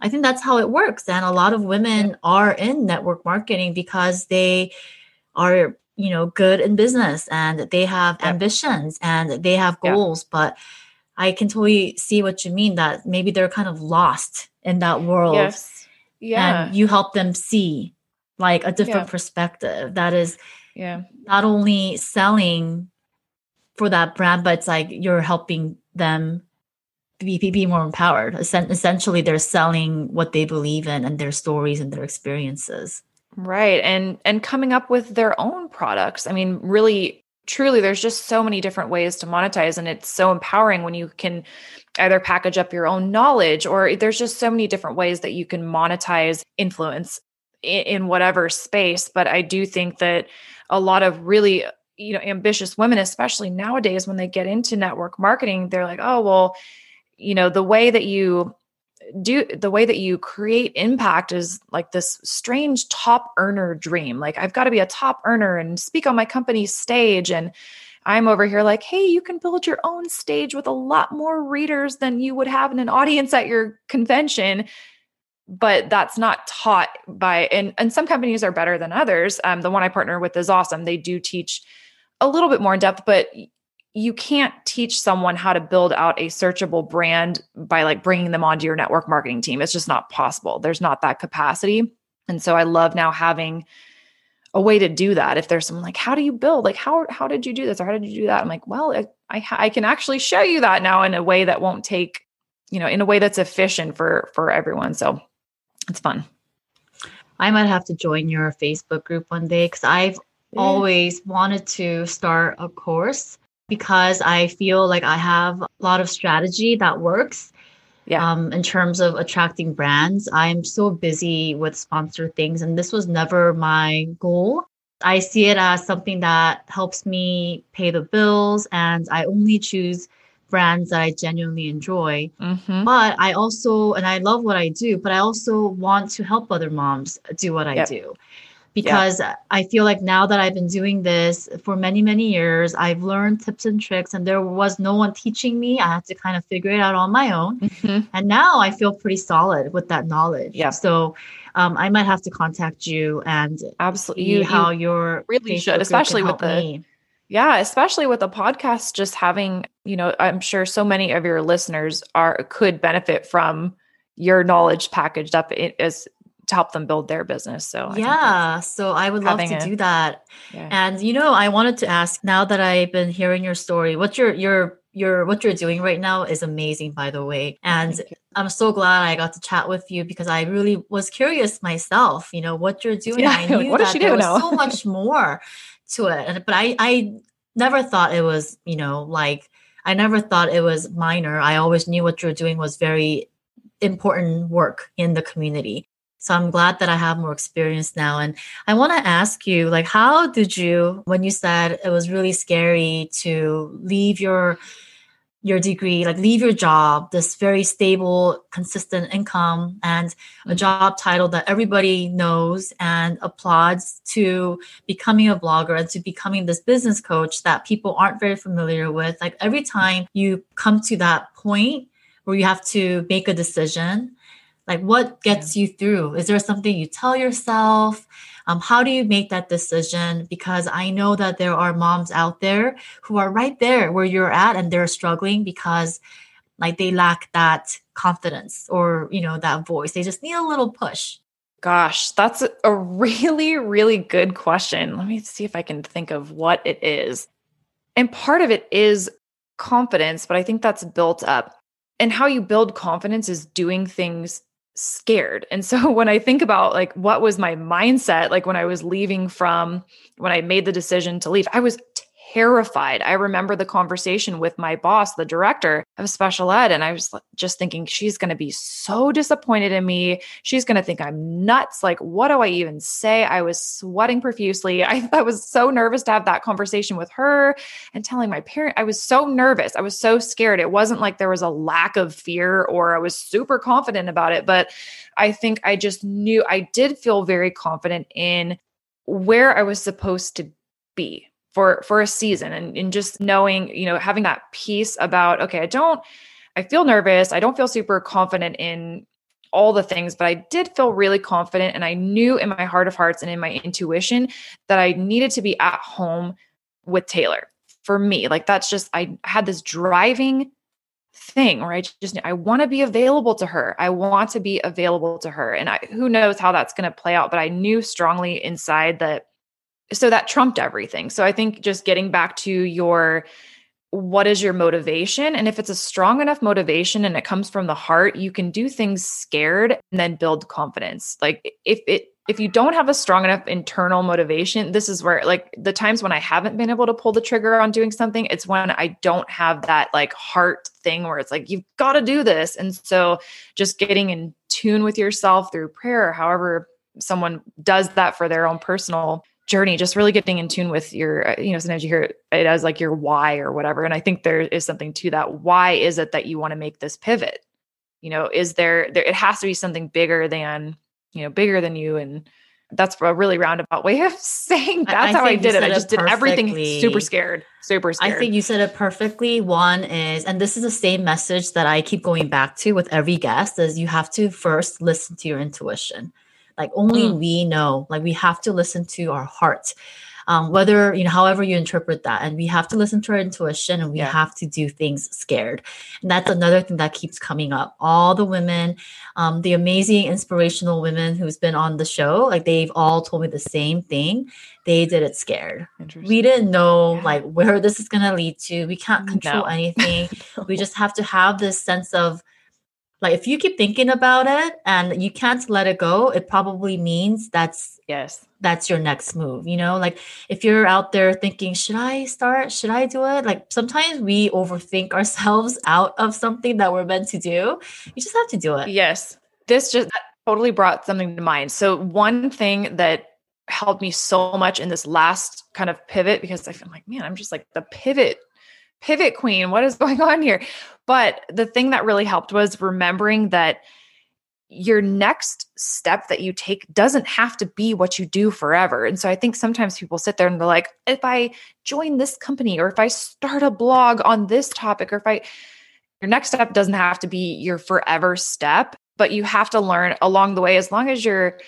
I think that's how it works. And a lot of women yep. are in network marketing because they are you know good in business and they have yep. ambitions and they have goals, but I can totally see what you mean that maybe they're kind of lost in that world. Yes. Yeah. And you help them see like a different yeah. perspective that is yeah. not only selling for that brand but it's like you're helping them be, be more empowered. Essentially they're selling what they believe in and their stories and their experiences. Right. And and coming up with their own products. I mean really truly there's just so many different ways to monetize and it's so empowering when you can either package up your own knowledge or there's just so many different ways that you can monetize influence in, whatever space but i do think that a lot of really uh, you know ambitious women especially nowadays when they get into network marketing they're like oh well you know the way that you do the way that you create impact is like this strange top earner dream. Like i've got to be a top earner and speak on my company's stage and i'm over here like hey you can build your own stage with a lot more readers than you would have in an audience at your convention but that's not taught by and and some companies are better than others. Um, the one i partner with is awesome. They do teach a little bit more in depth but you can't teach someone how to build out a searchable brand by like bringing them onto your network marketing team. It's just not possible. There's not that capacity. And so i love now having a way to do that. If there's someone like how do you build? Like how how did you do this? Or how did you do that? I'm like well i i, I can actually show you that now in a way that won't take you know in a way that's efficient for for everyone. So it's fun. I might have to join your Facebook group one day because I've yeah. always wanted to start a course because I feel like I have a lot of strategy that works. Yeah. Um, in terms of attracting brands, I'm so busy with sponsored things, and this was never my goal. I see it as something that helps me pay the bills, and I only choose brands that I genuinely enjoy. Mm-hmm. But I also, and I love what I do, but I also want to help other moms do what I do. Because yep. I feel like now that I've been doing this for many, many years, I've learned tips and tricks, and there was no one teaching me. I had to kind of figure it out on my own. Mm-hmm. And now I feel pretty solid with that knowledge. Yeah. So um, I might have to contact you and absolutely how you, how your really should, especially with the. Me yeah, especially with a podcast, just having, you know, I'm sure so many of your listeners are could benefit from your knowledge packaged up as to help them build their business. So I yeah, so I would love to a, do that. Yeah. And you know, I wanted to ask now that I've been hearing your story, what your your your what you're doing right now is amazing, by the way. Oh, and I'm so glad I got to chat with you because I really was curious myself. You know what you're doing. Yeah, I knew what that there was now? so much more to it. But I I never thought it was, you know, like I never thought it was minor. I always knew what you're doing was very important work in the community. So I'm glad that I have more experience now. And I want to ask you, like, how did you, when you said it was really scary to leave your your degree, like leave your job, this very stable, consistent income, and a mm-hmm. job title that everybody knows and applauds to becoming a blogger and to becoming this business coach that people aren't very familiar with. Like every time you come to that point where you have to make a decision, like what gets yeah. you through? Is there something you tell yourself? Um, how do you make that decision? Because I know that there are moms out there who are right there where you're at and they're struggling because like they lack that confidence or, you know, that voice. They just need a little push. Gosh, that's a really, really good question. Let me see if I can think of what it is. And part of it is confidence, but I think that's built up. And how you build confidence is doing things scared. And so when I think about like what was my mindset like when I was leaving from when I made the decision to leave, I was terrified. I remember the conversation with my boss, the director of special ed, and I was just thinking, she's going to be so disappointed in me. She's going to think I'm nuts. Like, what do I even say? I was sweating profusely. I, I was so nervous to have that conversation with her and telling my parent. I was so nervous. I was so scared. It wasn't like there was a lack of fear or I was super confident about it, but I think I just knew I did feel very confident in where I was supposed to be for for a season and, and just knowing you know having that peace about okay i don't i feel nervous i don't feel super confident in all the things but i did feel really confident and i knew in my heart of hearts and in my intuition that i needed to be at home with taylor for me like that's just i had this driving thing where I just I want to be available to her. I want to be available to her. And I, who knows how that's going to play out, but I knew strongly inside that so that trumped everything. So I think just getting back to your what is your motivation and if it's a strong enough motivation and it comes from the heart, you can do things scared and then build confidence. Like if it if you don't have a strong enough internal motivation, this is where like the times when I haven't been able to pull the trigger on doing something, it's when I don't have that like heart thing where it's like, you've got to do this. And so just getting in tune with yourself through prayer, however someone does that for their own personal journey, just really getting in tune with your, uh, you know, sometimes you hear it as like your why or whatever. And I think there is something to that. Why is it that you want to make this pivot? You know, is there, there, it has to be something bigger than, you know, bigger than you. And that's a really roundabout way of saying that's I, I how I did it. I just did everything super scared, super scared. I think you said it perfectly. One is, and this is the same message that I keep going back to with every guest is you have to first listen to your intuition. Like only mm. we know, like we have to listen to our heart um, whether you know however you interpret that and we have to listen to our intuition and we yeah. have to do things scared. And that's another thing that keeps coming up. All the women um, the amazing inspirational women who's been on the show like they've all told me the same thing. They did it scared. We didn't know yeah. like where this is going to lead to. We can't control no. anything. We just have to have this sense of like if you keep thinking about it and you can't let it go it probably means that's yes. that's your next move you know? Like if you're out there thinking should i start? Should i do it? Like sometimes we overthink ourselves out of something that we're meant to do. You just have to do it. Yes. This just totally brought something to mind. So one thing that helped me so much in this last kind of pivot because i feel like man i'm just like the pivot pivot queen. What is going on here but the thing that really helped was remembering that your next step that you take doesn't have to be what you do forever. And so I think sometimes people sit there and they're like, if I join this company or if I start a blog on this topic or if I, your next step doesn't have to be your forever step, but you have to learn along the way as long as you're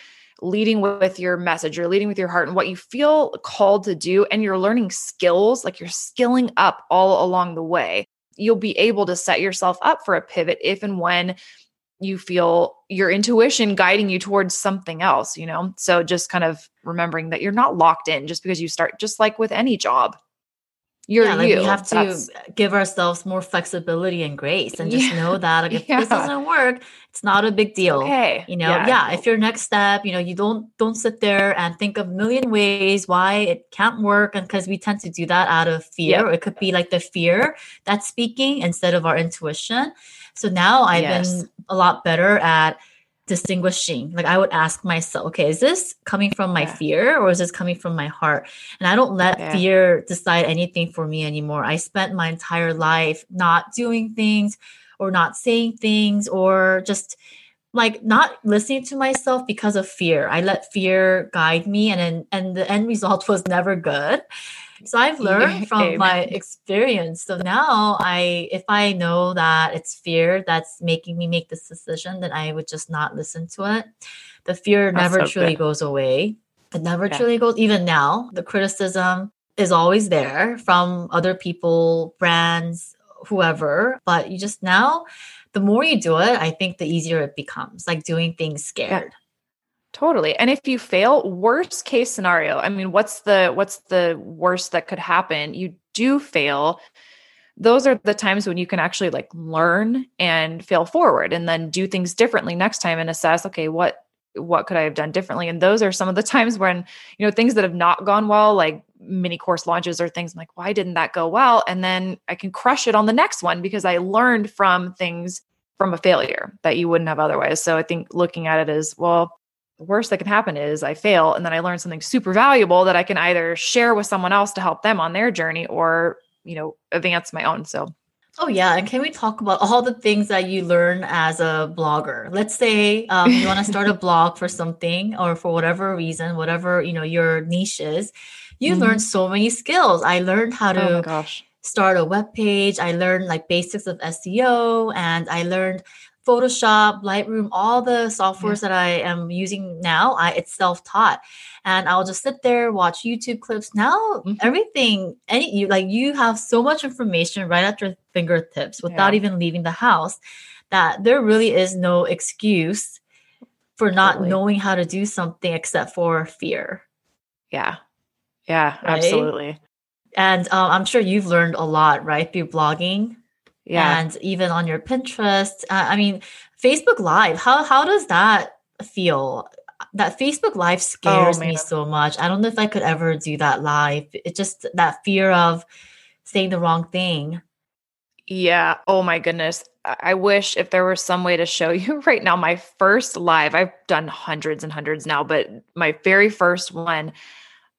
leading with your message, you're leading with your heart and what you feel called to do, and you're learning skills, like you're skilling up all along the way you'll be able to set yourself up for a pivot if and when you feel your intuition guiding you towards something else, you know? So just kind of remembering that you're not locked in just because you start, just like with any job. You're yeah, like you. We have to That's, give ourselves more flexibility and grace and just yeah, know that like, if yeah. this doesn't work, it's not a big deal. Okay. You know, yeah. yeah. If your next step, you know, you don't don't sit there and think of a million ways why it can't work. And because we tend to do that out of fear. Yep. It could be like the fear that's speaking instead of our intuition. So now I've yes. been a lot better at distinguishing. Like I would ask myself, okay, is this coming from my yeah. fear or is this coming from my heart? And I don't let yeah. fear decide anything for me anymore. I spent my entire life not doing things or not saying things or just like not listening to myself because of fear. I let fear guide me and then and the end result was never good. So I've learned from Amen. my experience. So now I if I know that it's fear that's making me make this decision, then I would just not listen to it. The fear that's never so truly good. goes away. It never yeah. truly goes even now. The criticism is always there from other people, brands, whoever, but you just now the more you do it, I think the easier it becomes, like doing things scared. Yeah. Totally. And if you fail, worst case scenario, I mean, what's the what's the worst that could happen? You do fail. Those are the times when you can actually like learn and fail forward and then do things differently next time and assess, okay, what what could I have done differently? And those are some of the times when, you know, things that have not gone well, like mini course launches or things I'm like, why didn't that go well? And then I can crush it on the next one because I learned from things from a failure that you wouldn't have otherwise. So I think looking at it as, well, the worst that can happen is I fail and then I learn something super valuable that I can either share with someone else to help them on their journey or, you know, advance my own. So Oh yeah, and can we talk about all the things that you learn as a blogger? Let's say um, you want to start a blog for something or for whatever reason, whatever you know your niche is. You mm-hmm. learn so many skills. I learned how to oh start a web page. I learned like basics of SEO, and I learned Photoshop, Lightroom, all the softwares yeah. that I am using now, I it's self-taught. And I'll just sit there, watch YouTube clips. Now mm-hmm. everything, any you like you have so much information right at your fingertips without yeah. even leaving the house that there really is no excuse for not totally. knowing how to do something except for fear. Yeah. Yeah, right? absolutely. And um, I'm sure you've learned a lot, right, through blogging yeah. and even on your Pinterest. Uh, I mean, Facebook Live. How how does that feel? That Facebook Live oh, scares oh, me so much. I don't know if I could ever do that live. It's just that fear of saying the wrong thing. Yeah. Oh my goodness. I wish if there was some way to show you right now my first live. I've done hundreds and hundreds now, but my very first one,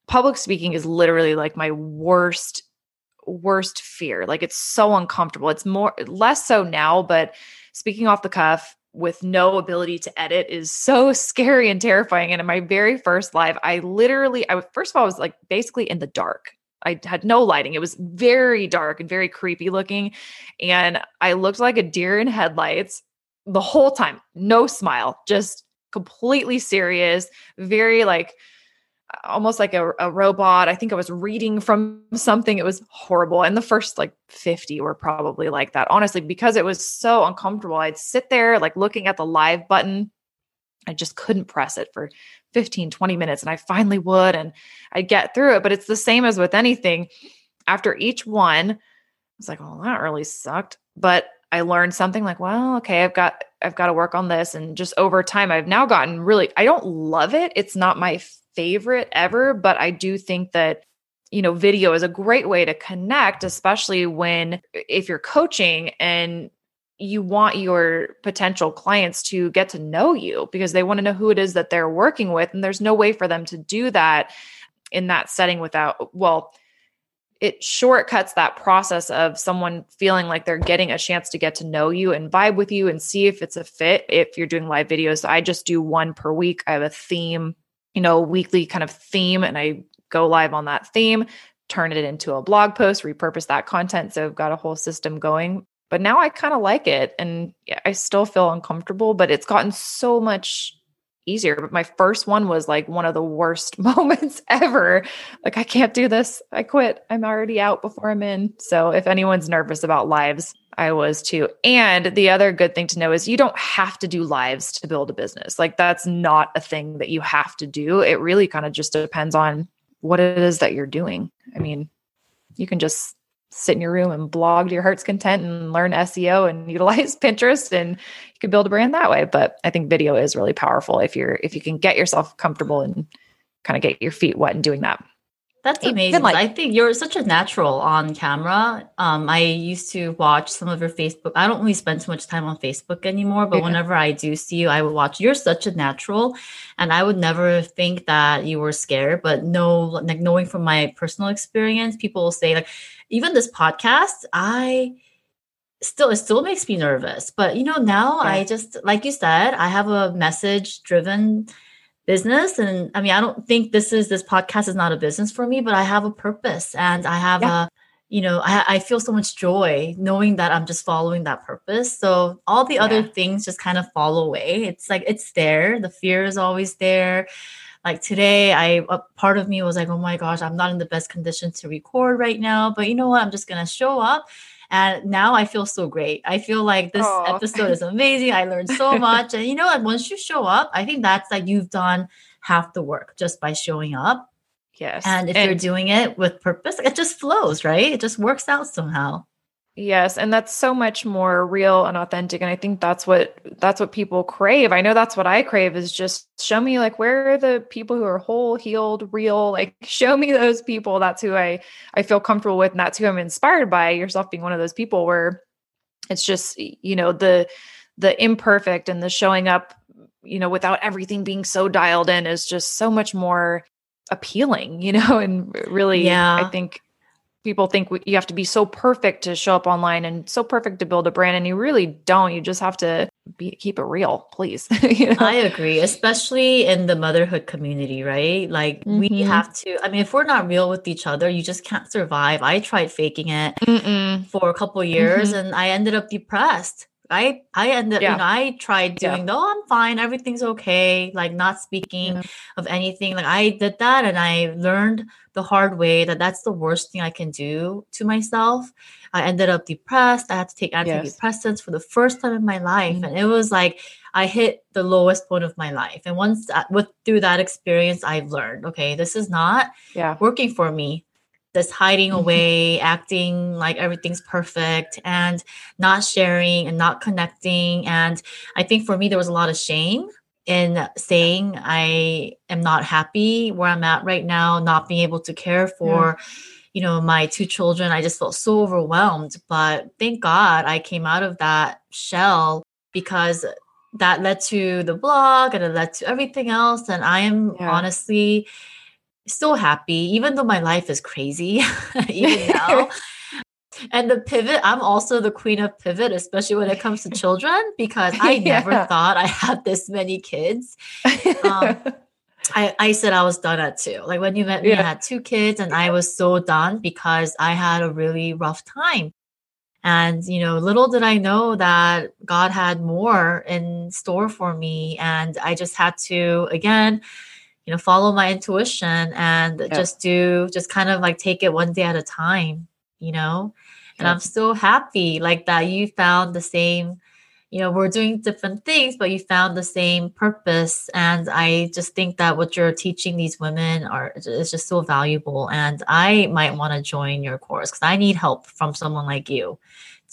public speaking is literally like my worst worst fear. Like it's so uncomfortable. It's more less so now, but speaking off the cuff with no ability to edit is so scary and terrifying. And in my very first live, I literally I first of all I was like basically in the dark. I had no lighting. It was very dark and very creepy looking. And I looked like a deer in headlights the whole time. No smile, just completely serious, very like almost like a, a, robot. I think I was reading from something. It was horrible. And the first like 50 were probably like that, honestly, because it was so uncomfortable. I'd sit there like looking at the live button. I just couldn't press it for 15, 20 minutes. And I finally would, and I'd get through it. But it's the same as with anything. After each one, I was like, oh, that really sucked. But I learned something like, well, okay, I've got I've got to work on this. And just over time, I've now gotten really, I don't love it. It's not my favorite ever, but I do think that you know video is a great way to connect especially when if you're coaching and you want your potential clients to get to know you because they want to know who it is that they're working with and there's no way for them to do that in that setting without well it shortcuts that process of someone feeling like they're getting a chance to get to know you and vibe with you and see if it's a fit if you're doing live videos. I just do one per week. I have a theme you know, weekly kind of theme and I go live on that theme, turn it into a blog post, repurpose that content. So I've got a whole system going. But now I kind of like it and I still feel uncomfortable, but it's gotten so much easier. But my first one was like one of the worst moments ever. Like, I can't do this. I quit. I'm already out before I'm in. So if anyone's nervous about lives, I was too. And the other good thing to know is you don't have to do lives to build a business. Like that's not a thing that you have to do. It really kind of just depends on what it is that you're doing. I mean, you can just sit in your room and blog to your heart's content and learn SEO and utilize Pinterest and you can build a brand that way. But I think video is really powerful if you're if you can get yourself comfortable and kind of get your feet wet in doing that. That's amazing. Like, I think you're such a natural on camera. Um, I used to watch some of your Facebook. I don't really spend too much time on Facebook anymore, but yeah. whenever I do see you, I would watch. You're such a natural, and I would never think that you were scared. But no, like knowing from my personal experience, people will say like, even this podcast, I still it still makes me nervous. But you know, now yeah. I just like you said, I have a message driven business. And i mean i don't think this is this podcast is not a business for me but i have a purpose and i have yeah. a you know I, I feel so much joy knowing that i'm just following that purpose. So all the yeah. other things just kind of fall away. It's like it's there. The fear is always there. Like today i a part of me was like oh my gosh i'm not in the best condition to record right now. But you know what? I'm just gonna show up and now I feel so great. I feel like this Aww. episode is amazing. I learned so much. And you know what? Once you show up, I think that's like you've done half the work just by showing up. Yes. And if and- you're doing it with purpose, it just flows, right? It just works out somehow. Yes, and that's so much more real and authentic and I think that's what that's what people crave. I know that's what I crave is just show me like where are the people who are whole, healed, real, like show me those people. That's who I I feel comfortable with and that's who I'm inspired by. Yourself being one of those people where it's just you know the the imperfect and the showing up you know without everything being so dialed in is just so much more appealing, you know, and really yeah. I think people think you have to be so perfect to show up online and so perfect to build a brand and you really don't you just have to be keep it real please you know? i agree especially in the motherhood community right like mm-hmm. we have to i mean if we're not real with each other you just can't survive i tried faking it Mm-mm. for a couple years mm-hmm. and i ended up depressed I I ended yeah. you know I tried doing yeah. oh I'm fine everything's okay like not speaking yeah. of anything like I did that and I learned the hard way that that's the worst thing I can do to myself. I ended up depressed. I had to take antidepressants yes. for the first time in my life mm-hmm. and it was like I hit the lowest point of my life. And once that, with through that experience I've learned okay this is not yeah. working for me this hiding mm-hmm. away, acting like everything's perfect and not sharing and not connecting. And I think for me, there was a lot of shame in saying I am not happy where I'm at right now, not being able to care for. Yeah. You know, my two children, I just felt so overwhelmed. But thank God I came out of that shell because that led to the blog and it led to everything else. And I am yeah. honestly so happy, even though my life is crazy, even now. and the pivot, I'm also the queen of pivot, especially when it comes to children, because I yeah. never thought I had this many kids. Um, I, I said I was done at two. Like when you met me, yeah. I had two kids and I was so done because I had a really rough time. And, you know, little did I know that God had more in store for me. And I just had to, again, you know follow my intuition and yeah. just do just kind of like take it one day at a time you know? And i'm so happy like that you found the same you know we're doing different things but you found the same purpose. And i just think that what you're teaching these women are is just so valuable. And i might want to join your course because i need help from someone like you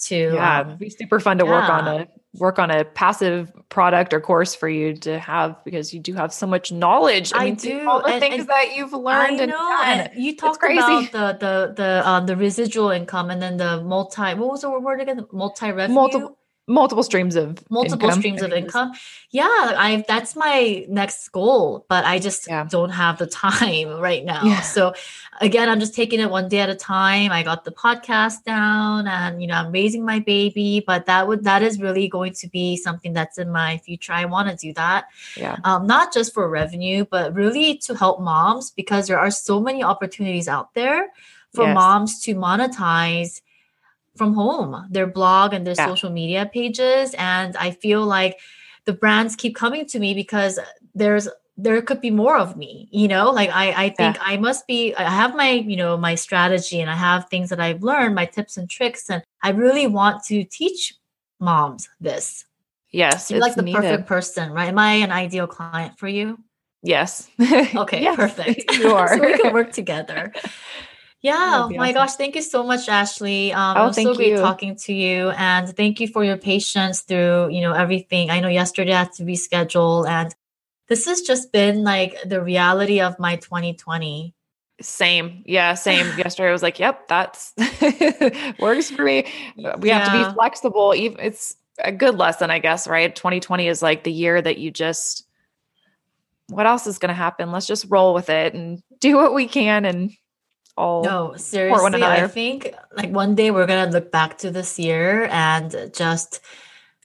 to yeah. um, be super fun to yeah. work on a work on a passive product or course for you to have because you do have so much knowledge. I, I mean, do all the and, things and that you've learned. I know, and, and you talked about the the the um the residual income and then the multi. What was the word again? Multi revenue. Multiple multiple streams of multiple income. streams of income yeah i that's my next goal but i just yeah. don't have the time right now yeah. so again i'm just taking it one day at a time i got the podcast down and you know i'm raising my baby but that would that is really going to be something that's in my future i want to do that yeah um, not just for revenue but really to help moms because there are so many opportunities out there for yes. moms to monetize from home, their blog and their yeah. social media pages. And I feel like the brands keep coming to me because there's there could be more of me you know like i i think yeah. i must be i have my you know my strategy and i have things that i've learned my tips and tricks and i really want to teach moms this yes you're like the needed. perfect person right am i an ideal client for you yes okay yes, perfect you are so we can work together yeah. Oh my awesome. gosh. Thank you so much, Ashley. Um, oh, it was so great you. talking to you. And thank you for your patience through, you know, everything. I know yesterday I had to reschedule and this has just been like the reality of my 2020. Same. Yeah, same. yesterday I was like, yep, that's works for me. We yeah. have to be flexible. Even it's a good lesson, I guess, right? 2020 is like the year that you just what else is going to happen? Let's just roll with it and do what we can and all no seriously i think like one day we're gonna look back to this year and just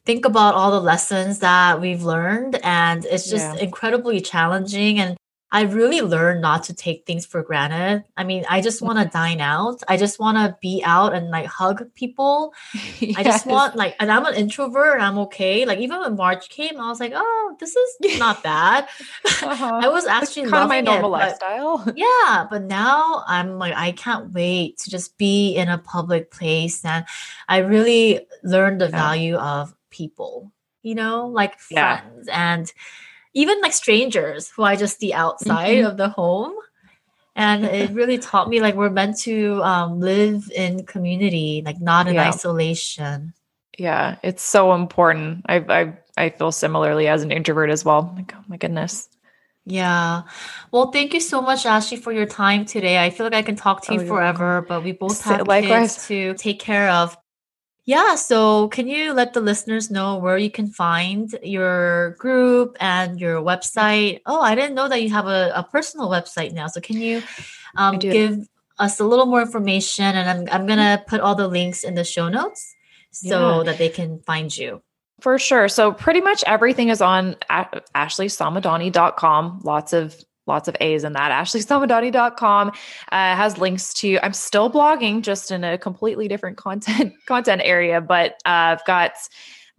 think about all the lessons that we've learned and it's just yeah. incredibly challenging and I really learned not to take things for granted. I mean, I just want to dine out. I just want to be out and like hug people. yes. I just want like, and I'm an introvert. I'm okay. Like even when March came, I was like, oh, this is not bad. Uh-huh. I was actually kind of my normal it, lifestyle. yeah, but now I'm like, I can't wait to just be in a public place, and I really learned the yeah. value of people. You know, like friends yeah. and even like strangers who I just see outside mm-hmm. of the home. And it really taught me like we're meant to um, live in community, like not in yeah. isolation. Yeah, it's so important. I I I feel similarly as an introvert as well. Like, oh my goodness. Yeah. Well, thank you so much, Ashley, for your time today. I feel like I can talk to you oh, forever, but we both have Likewise. kids to take care of. Yeah, so can you let the listeners know where you can find your group and your website? Oh, I didn't know that you have a, a personal website now. So can you um, give us a little more information, and I'm I'm gonna put all the links in the show notes so yeah. that they can find you. For sure. So pretty much everything is on ashleysamadani.com. Lots of lots of A's in that. AshleySamadani.com uh, has links to, I'm still blogging just in a completely different content, content area, but uh, I've got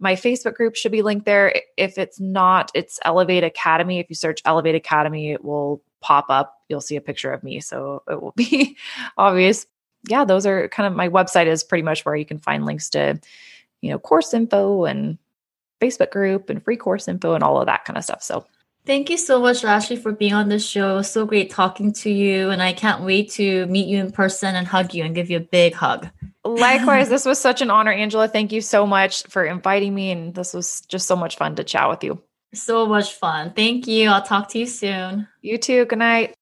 my Facebook group should be linked there. If it's not, it's Elevate Academy. If you search Elevate Academy, it will pop up. You'll see a picture of me. So it will be obvious. Yeah, those are kind of my website is pretty much where you can find links to, you know, course info and Facebook group and free course info and all of that kind of stuff. So Thank you so much, Ashley, for being on the show. It was so great talking to you. And I can't wait to meet you in person and hug you and give you a big hug. Likewise, this was such an honor, Angela. Thank you so much for inviting me. And this was just so much fun to chat with you. So much fun. Thank you. I'll talk to you soon. You too. Good night.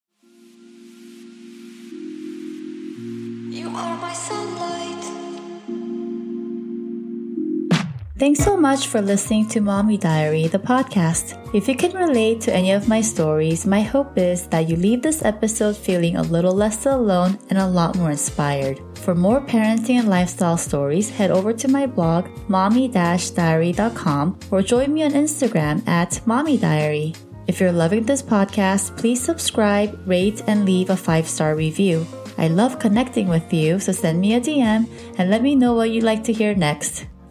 Thanks so much for listening to Mommy Diary, the podcast. If you can relate to any of my stories, my hope is that you leave this episode feeling a little less alone and a lot more inspired. For more parenting and lifestyle stories, head over to my blog, mommy-diary.com, or join me on Instagram at Mommy Diary. If you're loving this podcast, please subscribe, rate, and leave a five star review. I love connecting with you, so send me a DM and let me know what you'd like to hear next.